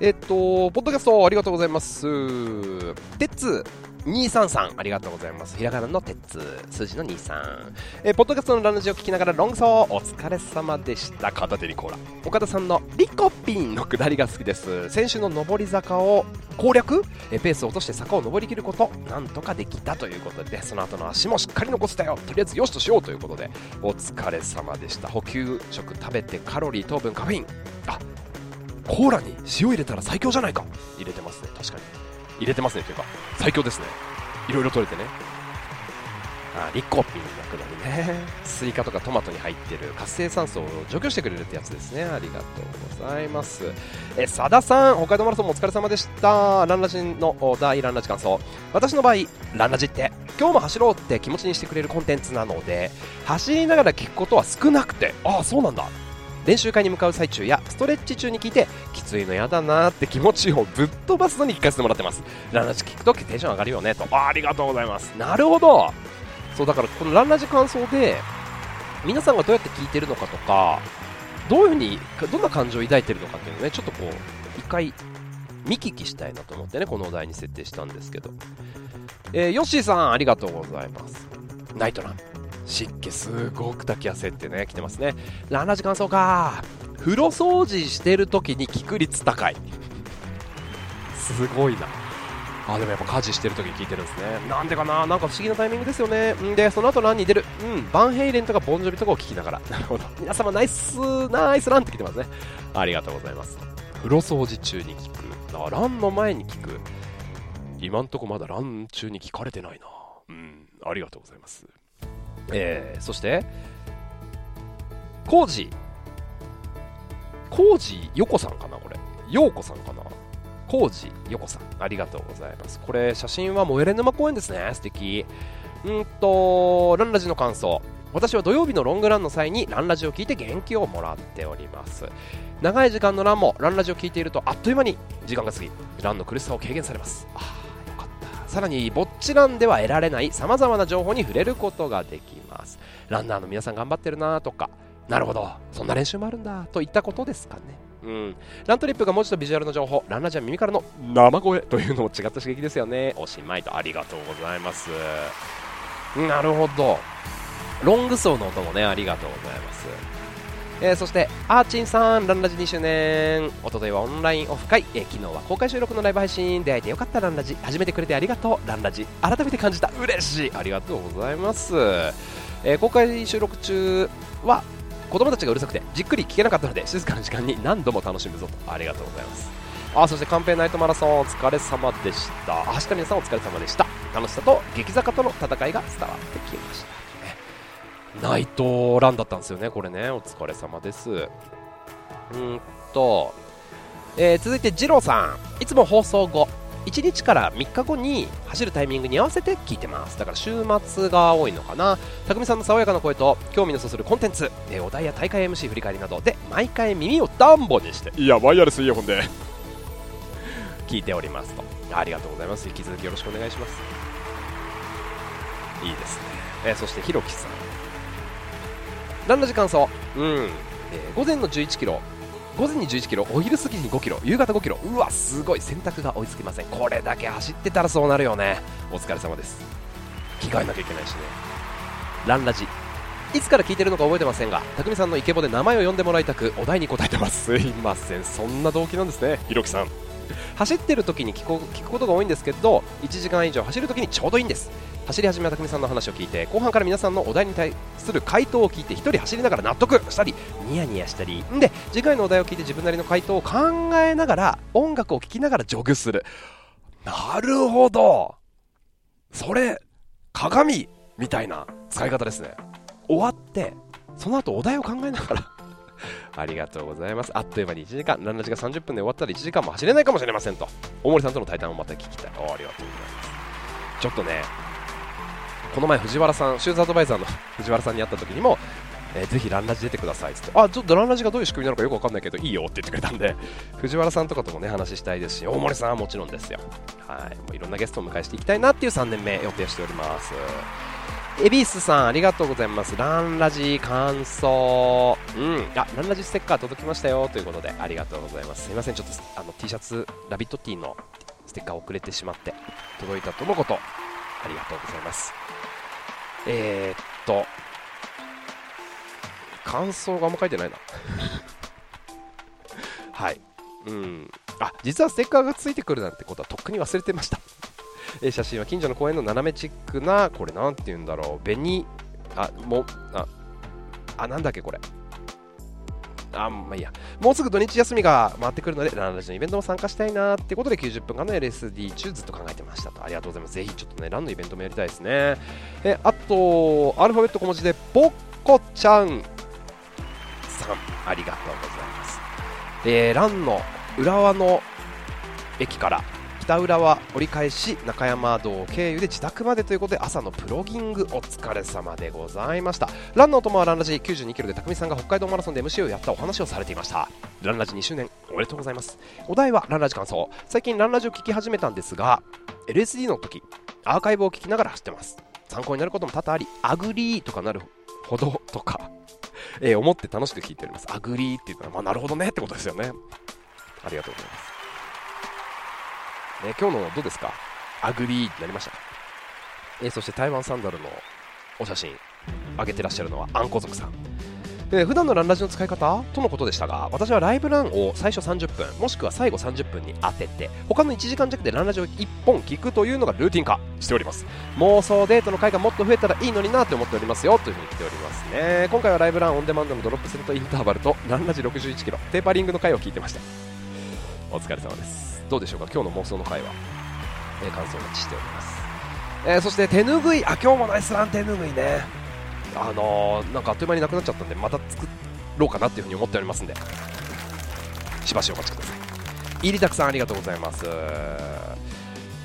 えっとポッドキャストありがとうございます。てつ233ありがとうございます。ひらがなの鉄数字の23え、ポッドキャストのランジを聞きながらロングソー。お疲れ様でした。片手にコーラ。岡田さんのリコピンの下りが好きです。先週の上り坂を攻略？えペースを落として坂を上りきることなんとかできたということでその後の足もしっかり残せたよ。とりあえずよしとしようということでお疲れ様でした。補給食食べてカロリー糖分カフェイン。あコーラに塩入れたら最強じゃないか。入れてますね。確かに。入れてますね。というか最強ですね。いろいろ取れてね。あリコピンのくだりね。(laughs) スイカとかトマトに入ってる活性酸素を除去してくれるってやつですね。ありがとうございます。え佐田さん北海道マラソンもお疲れ様でした。ランラジの大ランラジ感想。私の場合ランラジって今日も走ろうって気持ちにしてくれるコンテンツなので走りながら聞くことは少なくてああそうなんだ練習会に向かう最中やストレッチ中に聞いてきついのやだなって気持ちをぶっ飛ばすのに聞かせてもらってます。ランラジ聞くときテンション上がるよねと。あありがとうございます。なるほど。そうだからこのランラジ感想で皆さんがどうやって聞いてるのかとかどういうふうにどんな感情を抱いてるのかっていうのをねちょっとこう一回見聞きしたいなと思ってねこのお題に設定したんですけど、えー、ヨッシーさんありがとうございます。ナイトラン湿気すごく炊き汗ってね来てますね。ランラジ感想か。風呂掃除してる時に聞く率高い。すごいな。あでもやっぱ家事してる時に聞いてるんですね。なんでかな？なんか不思議なタイミングですよね。んでその後ランに出る。うん。バンヘイレンとかボンジョビとかを聞きながら。(laughs) なるほど。皆様ナイスナイスランって来てますね。ありがとうございます。風呂掃除中に聞く。あランの前に聞く。今んとこまだラン中に聞かれてないな。うん。ありがとうございます。えー、そして、コージ、コージヨコさんかな、これ。ヨーコさんかな。コージヨコさん、ありがとうございます。これ、写真は燃えれ沼公園ですね。素敵。うんと、ランラジの感想。私は土曜日のロングランの際にランラジを聞いて元気をもらっております長い時間のランもランラジを聞いているとあっという間に時間が過ぎランの苦しさを軽減されますあさらにぼっちランでは得られないさまざまな情報に触れることができます。ランナーの皆さん頑張ってるなとかなるほどそんな練習もあるんだといったことですかね。うん、ラントリップが文字とビジュアルの情報ランラジは耳からの生声というのも違った刺激ですよね。おしまいとありがとうございます。なるほど。ロング層の音もねありがとうございます。えー、そしてアーチンさんランラジ2周年。おとといはオンラインオフ会、えー、昨日は公開収録のライブ配信出会えてよかったランラジ。始めてくれてありがとうランラジ改めて感じた。嬉しい。ありがとうございます、えー、公開収録中は子供たちがうるさくてじっくり聞けなかったので静かな時間に何度も楽しむぞと。ありがとうございます。あそしてカンペナイトマラソンお疲れ様でした。あ走った。皆さんお疲れ様でした。楽しさと激坂との戦いが伝わってきました。ナイトランだったんですよね、これね、お疲れ様です。うんと、えー、続いて、二郎さん、いつも放送後、1日から3日後に走るタイミングに合わせて聞いてます。だから週末が多いのかな。匠さんの爽やかな声と興味のそそるコンテンツ、えー、お題や大会 MC 振り返りなどで毎回耳をダンボにして、いや、ワイヤレスイヤホンで (laughs) 聞いておりますと。ありがとうございます。引き続きよろしくお願いします。いいですね。えー、そして、ひろきさん。ランの時間走、う？ん。えー、午前の11キロ。午前に11キロ。お昼過ぎに5キロ。夕方5キロ。うわすごい。洗濯が追いつきません。これだけ走ってたらそうなるよね。お疲れ様です。着替えなきゃいけないしね。ランラジ。いつから聞いてるのか覚えてませんが匠さんのイケボで名前を呼んでもらいたくお題に答えてます。すいません。そんな動機なんですね。ひろきさん走ってる時に聞く聞くことが多いんですけど1時間以上走る時にちょうどいいんです。走り始めた匠さんの話を聞いて後半から皆さんのお題に対する回答を聞いて1人走りながら納得したりニヤニヤしたり。んで次回のお題を聞いて自分なりの回答を考えながら音楽を聴きながらジョグする。なるほど。それ鏡みたいな使い方ですね。終わってその後お題を考えながらありがとうございます。あっという間に1時間、ランナジが30分で終わったら1時間も走れないかもしれませんと。大森さんとの対談をまた聞きたい。ありがとうございます。ちょっとね、この前藤原さん、シューズアドバイザーの藤原さんに会った時にも、えー、ぜひランラジ出てくださいっつって、あ、ちょっとランラジがどういう仕組みなのかよくわかんないけど、いいよって言ってくれたんで、(laughs) 藤原さんとかともね、話したいですし、大森さんはもちろんですよ。はい。もういろんなゲストを迎えしていきたいなっていう3年目予定しております。エビスさん、ありがとうございます。ランラジ感想。うん。あ、ランラジステッカー届きましたよ。ということで、ありがとうございます。すいません、ちょっとあの T シャツ、ラビットティーのステッカー遅れてしまって、届いたとのこと。ありがとうございます。えー、っと、感想があんま書いてないな。(laughs) はい。うん。あ、実はステッカーがついてくるなんてことはとっくに忘れてました。え写真は近所の公園の斜めチックな、これなんて言うんだろう、紅、あ、も、あ、あ、なんだっけこれ。あ、まあいいや。もうすぐ土日休みが回ってくるので、ランラジのイベントも参加したいなってことで90分間の LSD 中ずっと考えてましたと。ありがとうございます。ぜひちょっとね、ランのイベントもやりたいですね。え、あと、アルファベット小文字で、ぼっこちゃんさん、ありがとうございます。えー、ランの浦和の駅から北浦和折り返し中山道経由で自宅までということで朝のプロギングお疲れ様でございました。ランのお供はランラジ92キロで匠さんが北海道マラソンで MC をやったお話をされていました。ランラジ2周年おめでとうございます。お題はランラジ感想。最近ランラジを聞き始めたんですが LSD の時アーカイブを聞きながら走ってます。参考になることも多々あり agree とかなるほどとかえー、思って楽しく聞いております。 agree っていうのはまあなるほどねってことですよね。ありがとうございます。ね、今日のどうですか？ agree になりました、えー、そして台湾サンダルのお写真上げてらっしゃるのはあんこ族さん。で普段のランラジの使い方とのことでしたが私はライブランを最初30分もしくは最後30分に当てて他の1時間弱でランラジを1本聞くというのがルーティン化しております。妄想デートの回がもっと増えたらいいのになと思っておりますよというふうに来ておりますね。今回はライブランオンデマンドのドロップセットインターバルとランラジ61キロテーパリングの回を聞いてました。お疲れ様です。どうでしょうか？今日の妄想の回は、えー、感想をお待ちしております、えー、そして手ぬぐい。あ今日もナイスラン手ぬぐいね。あのー、なんかあっという間になくなっちゃったんでまた作ろうかなっていうふうに思っておりますんで。しばしお待ちください。入りたくさんありがとうございます。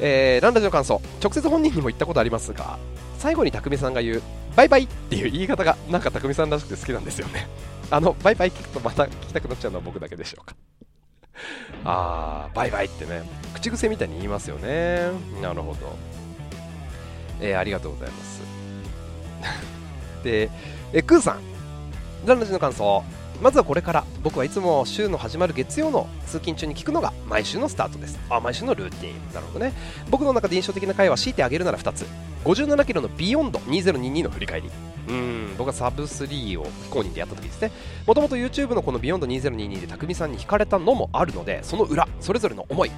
えー、ランラジの感想。直接本人にも言ったことありますが最後に匠さんが言うバイバイっていう言い方がなんか匠さんらしくて好きなんですよね。あのバイバイ聞くとまた聞きたくなっちゃうのは僕だけでしょうか。あー、バイバイってね、口癖みたいに言いますよね。なるほど。えー、ありがとうございます。(laughs) で、え、クーさん。ランラジの感想まずはこれから。僕はいつも週の始まる月曜の通勤中に聞くのが毎週のスタートです。あ毎週のルーティン。なるほどね。僕の中で印象的な回は強いてあげるなら2つ。57キロのビヨンド2022の振り返り。うん僕はサブ3を非公認でやった時ですね。もともと YouTube のこのビヨンド2022で匠さんに惹かれたのもあるのでその裏それぞれの思い。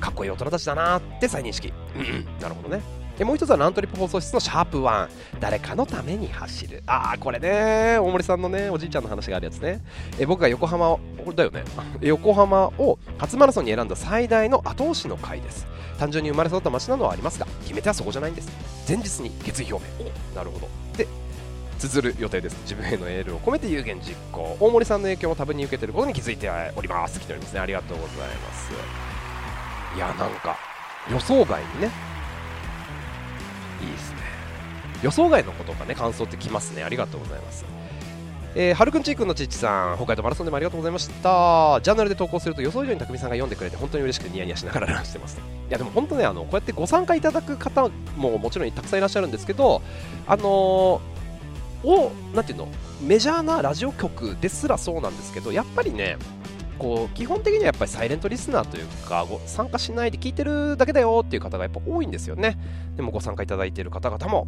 かっこいい大人たちだなって再認識。うん。なるほどね。でもう一つはラントリップ放送室のシャープ1誰かのために走る。ああこれね。大森さんのねおじいちゃんの話があるやつね。え僕が横浜をこれだよね。(laughs) 横浜を初マラソンに選んだ最大の後押しの回です。単純に生まれ育った街などはありますが決め手はそこじゃないんです。前日に決意表明。おなるほど。で綴る予定です。自分へのエールを込めて有言実行。大森さんの影響を多分に受けてることに気づいております。来ておりますね。ありがとうございます。いやなんか予想外にねいいですね予想外のことがね感想ってきますねありがとうございますえ、はるくんちーくんのちっちさん、北海道マラソンでもありがとうございました。ジャーナルで投稿すると予想以上にたくみさんが読んでくれて本当に嬉しくてニヤニヤしながらランしてます。(laughs) いやでも本当ね、あのこうやってご参加いただく方ももちろんたくさんいらっしゃるんですけど、あのー、を、なんていうの、メジャーなラジオ局ですらそうなんですけど、やっぱりね、こう基本的にはやっぱりサイレントリスナーというかご参加しないで聞いてるだけだよっていう方がやっぱ多いんですよねでもご参加いただいている方々も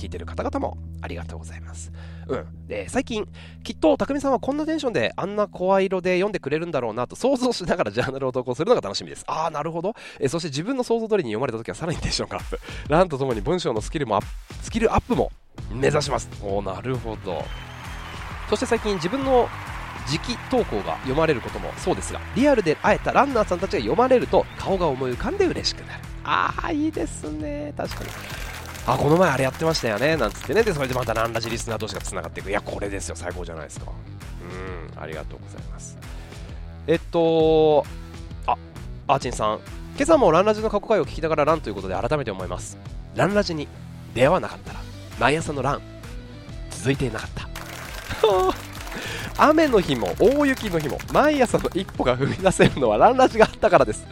聞いてる方々もありがとうございます。うん。で、最近、きっと、匠さんはこんなテンションであんな声色で読んでくれるんだろうなと想像しながら (laughs) ジャーナルを投稿するのが楽しみです。ああ、なるほど。えそして自分の想像通りに読まれた時はさらにテンションがアップ。(laughs) ランとともに文章のスキルもアップ、スキルアップも目指します。おなるほど。そして最近自分の直投稿が読まれることもそうですがリアルで会えたランナーさんたちが読まれると顔が思い浮かんで嬉しくなる。ああいいですね。確かに。あこの前あれやってましたよね。なんつってね。でそれでまたランラジリスナー同士がつながっていく。いやこれですよ最高じゃないですか。うんありがとうございます。えっとあアーチンさん。今朝もランラジの過去回を聞きながらランということで改めて思います。ランラジに出会わなかったら毎朝のラン続いていなかった雨の日も大雪の日も毎朝の一歩が踏み出せるのはランラジがあったからです。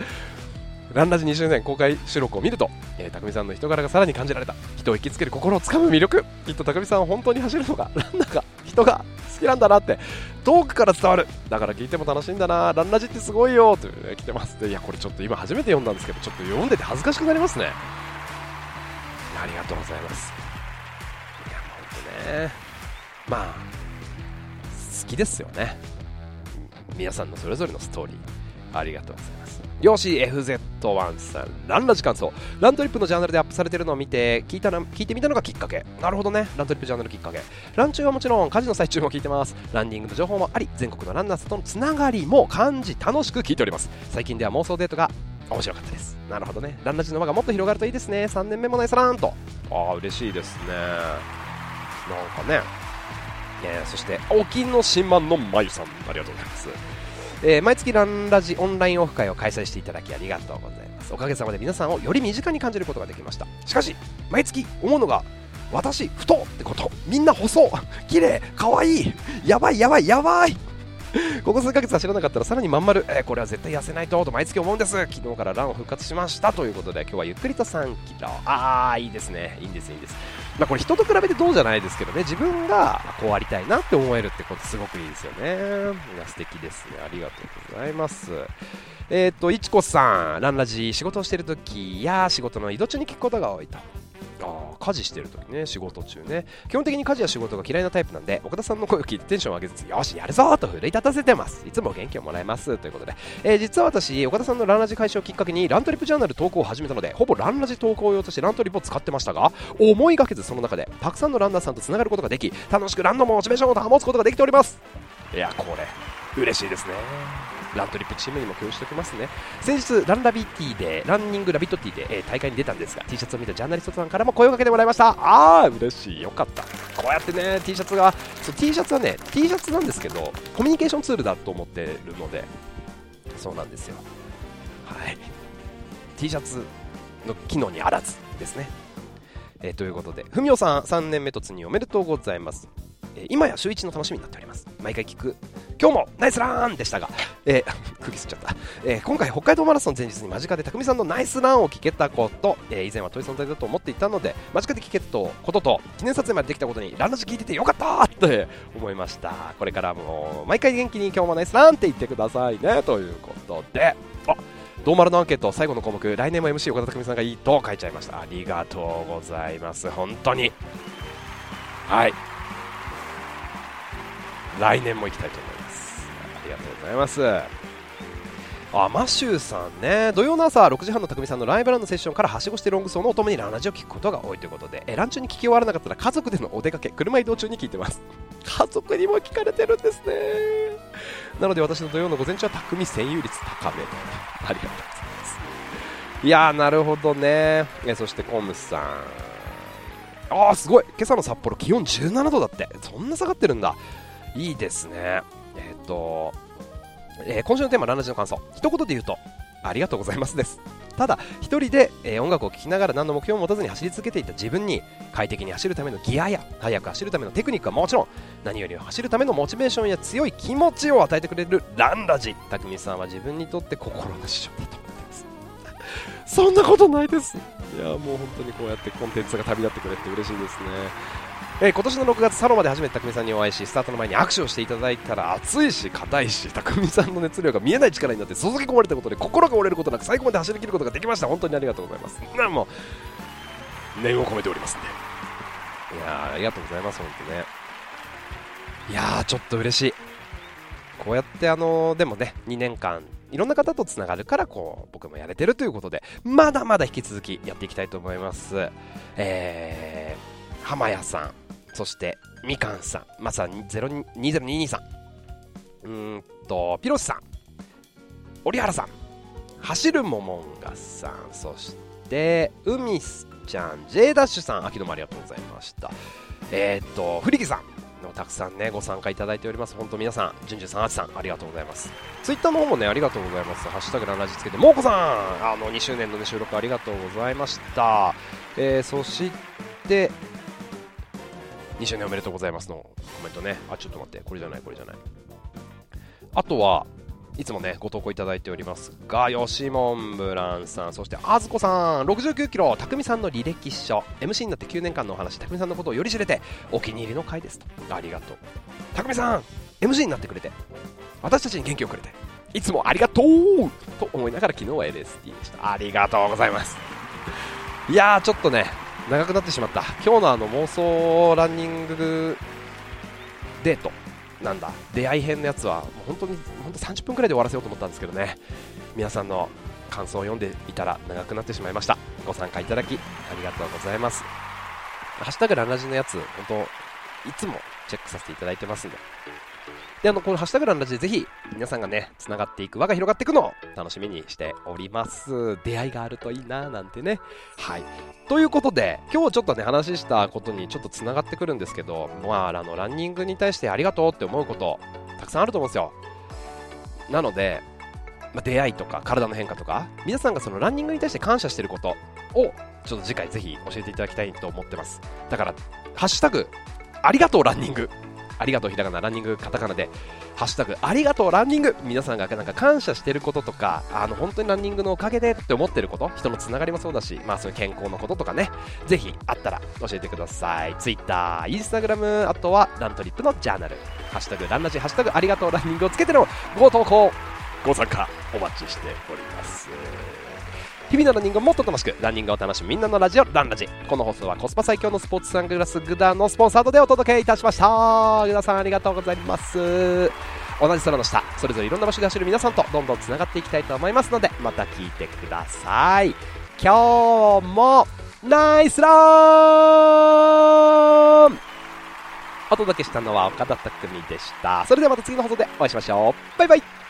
ランラジ2周年公開収録を見ると、えー、匠さんの人柄がさらに感じられた。人を引きつける心をつかむ魅力。きっと匠さんは本当に走るのがランナーが人が好きなんだなって遠くから伝わる。だから聞いても楽しいんだな。ランラジってすごいよ。という、ね、来てます。でいやこれちょっと今初めて読んだんですけどちょっと読んでて恥ずかしくなりますね。ありがとうございます。いや本当ね。まあきですよね。皆さんのそれぞれのストーリーありがとうございます。よし FZ1 さんランラジ感想。ラントリップのジャーナルでアップされてるのを見て聞いた聞いてみたのがきっかけ。なるほどね。ラントリップジャーナルきっかけ。ラン中はもちろん家事の最中も聞いてます。ランニングの情報もあり全国のランナーさんとのつながりも感じ楽しく聞いております。最近では妄想デートが面白かったです。なるほどね。ランラジの輪がもっと広がるといいですね。3年目もないさらんと。ああ嬉しいですね。なんかね。えー、そして沖野島のまゆさんありがとうございます、えー、毎月ランラジオンラインオフ会を開催していただきありがとうございます。おかげさまで皆さんをより身近に感じることができました。しかし毎月思うのが私太ってこと。みんな細綺麗可愛いやばいやばいやばい。ここ数ヶ月走らなかったらさらにまん丸、えー、これは絶対痩せないとと毎月思うんです。昨日からランを復活しました。ということで今日はゆっくりと3キロああいいですね。いいんですいいんです。まあこれ人と比べてどうじゃないですけどね自分がこうありたいなって思えるってことすごくいいですよね。いや素敵ですね。ありがとうございます。えっ、ー、といちこさん。ランラジ仕事をしてるときや仕事の移動中に聞くことが多いと。家事してる時ね仕事中ね。基本的に家事や仕事が嫌いなタイプなんで岡田さんの声を聞いてテンションを上げつつよしやるぞと奮い立たせてます。いつも元気をもらえます。ということで、えー、実は私岡田さんのランラジ開始をきっかけにラントリップジャーナル投稿を始めたのでほぼランラジ投稿用としてラントリップを使ってましたが思いがけずその中でたくさんのランナーさんとつながることができ楽しくランのモチベーションを保つことができております。いやこれ嬉しいですね。ラントリップチームにも共有しておきますね。先日ランラビティでランニングラビットティで、えー、大会に出たんですが T シャツを見たジャーナリストさんからも声をかけてもらいました。ああ嬉しい。よかった。こうやってね T シャツがそう T シャツはね T シャツなんですけどコミュニケーションツールだと思ってるのでそうなんですよ。はい。T シャツの機能にあらずですね。えー、ということで、ふみおさん3年目突入おめでとうございます。えー、今や週一の楽しみになっております。毎回聞く。今日もナイスランでしたが、えー、(laughs) 空気吸っちゃった、えー、今回北海道マラソン前日に間近で匠さんのナイスランを聞けたこと、えー、以前は遠い存在だと思っていたので間近で聞けたことと記念撮影までできたことにランラジ聞いててよかったって思いました。これからも毎回元気に今日もナイスランって言ってくださいね。ということで。あドーマルのアンケート最後の項目来年も MC 岡田匠さんがいいと書いちゃいました。ありがとうございます。本当に。はい。来年も行きたいと思います。ありがとうございます。あマシューさんね。土曜の朝6時半の匠さんのライブランのセッションからはしごしてロングソーのお供にラジオを聞くことが多いということでえランチに聞き終わらなかったら家族でのお出かけ車移動中に聞いてます。家族にも聞かれてるんですね。なので私の土曜の午前中は匠占有率高めと。ありがとうございます。いやーなるほどね。えそしてコムさん。あーすごい。今朝の札幌気温17度だって。そんな下がってるんだいいですねえっ、とえー、今週のテーマ、ランラジの感想。一言で言うと、ありがとうございますです。ただ、一人で、えー、音楽を聴きながら何の目標も持たずに走り続けていた自分に、快適に走るためのギアや、速く走るためのテクニックはもちろん、何よりも走るためのモチベーションや強い気持ちを与えてくれるランラジ。匠さんは自分にとって心の師匠だと思ってます。(laughs) そんなことないです。いや、もう本当にこうやってコンテンツが旅立ってくれて嬉しいですね。えー、今年の6月サロマで初めて匠さんにお会いしスタートの前に握手をしていただいたら熱いし硬いし匠さんの熱量が見えない力になって注ぎ込まれたことで心が折れることなく最後まで走り切ることができました。本当にありがとうございます。なもう念を込めておりますんでいやありがとうございます本当ね。いやーちょっと嬉しい。こうやってあのー、でもね2年間いろんな方とつながるからこう僕もやれてるということでまだまだ引き続きやっていきたいと思います。えー、浜谷さん。そしてみかんさんまさに2022さん。うんとピロシさん折原さん走るももんがさん。そして海すちゃん J ダッシュさん秋のもありがとうございました。えー、っとフリキさんのたくさんねご参加いただいております。本当皆さんじゅんじゅんさんあちさんありがとうございます。ツイッターの方もねありがとうございます。ハッシュタグランラジつけてもうこさんあの2周年の、ね、収録ありがとうございました、えー、そして2周年おめでとうございますのコメントね。あ、ちょっと待って、これじゃない、これじゃない。あとは、いつもね、ご投稿いただいておりますが、吉門ブランさん、そしてあずこさん、69キロ、たくみさんの履歴書、MC になって9年間のお話、たくみさんのことをより知れて、お気に入りの回ですと。ありがとう。たくみさん、MC になってくれて、私たちに元気をくれて、いつもありがとうと思いながら昨日は LST でした。ありがとうございます。いやー、ちょっとね、長くなってしまった。今日のあの妄想ランニングデートなんだ。出会い編のやつはもう本当に本当30分くらいで終わらせようと思ったんですけどね。皆さんの感想を読んでいたら長くなってしまいました。ご参加いただきありがとうございます。ハッシュタグランラジのやつ本当いつもチェックさせていただいてますんで。で、あの、このハッシュタグランラジでぜひ、皆さんがね、繋がっていく、輪が広がっていくのを楽しみにしております。出会いがあるといいななんてね。はい。ということで、今日ちょっとね、話したことにちょっと繋がってくるんですけど、まあ、あの、ランニングに対してありがとうって思うこと、たくさんあると思うんですよ。なので、まあ、出会いとか体の変化とか、皆さんがそのランニングに対して感謝してることを、ちょっと次回ぜひ教えていただきたいと思ってます。だから、ハッシュタグ、ありがとうランニングありがとうひらがな、ランニングカタカナで、ハッシュタグ、ありがとうランニング皆さんがなんか感謝してることとか、あの、本当にランニングのおかげでって思ってること、人のつながりもそうだし、まあそういう健康のこととかね、ぜひあったら教えてください。Twitter、Instagram、あとはラントリップのジャーナル、ハッシュタグ、ランラジ、ハッシュタグ、ありがとうランニングをつけてのご投稿、ご参加お待ちしております。日々のランニングをもっと楽しくランニングを楽しむみんなのラジオランラジ。この放送はコスパ最強のスポーツサングラスグダのスポンサードでお届けいたしました。グダさんありがとうございます。同じ空の下。それぞれいろんな場所で走る皆さんとどんどんつながっていきたいと思いますのでまた聞いてください。今日もナイスラン。お届けしたのは岡田匠でした。それではまた次の放送でお会いしましょう。バイバイ。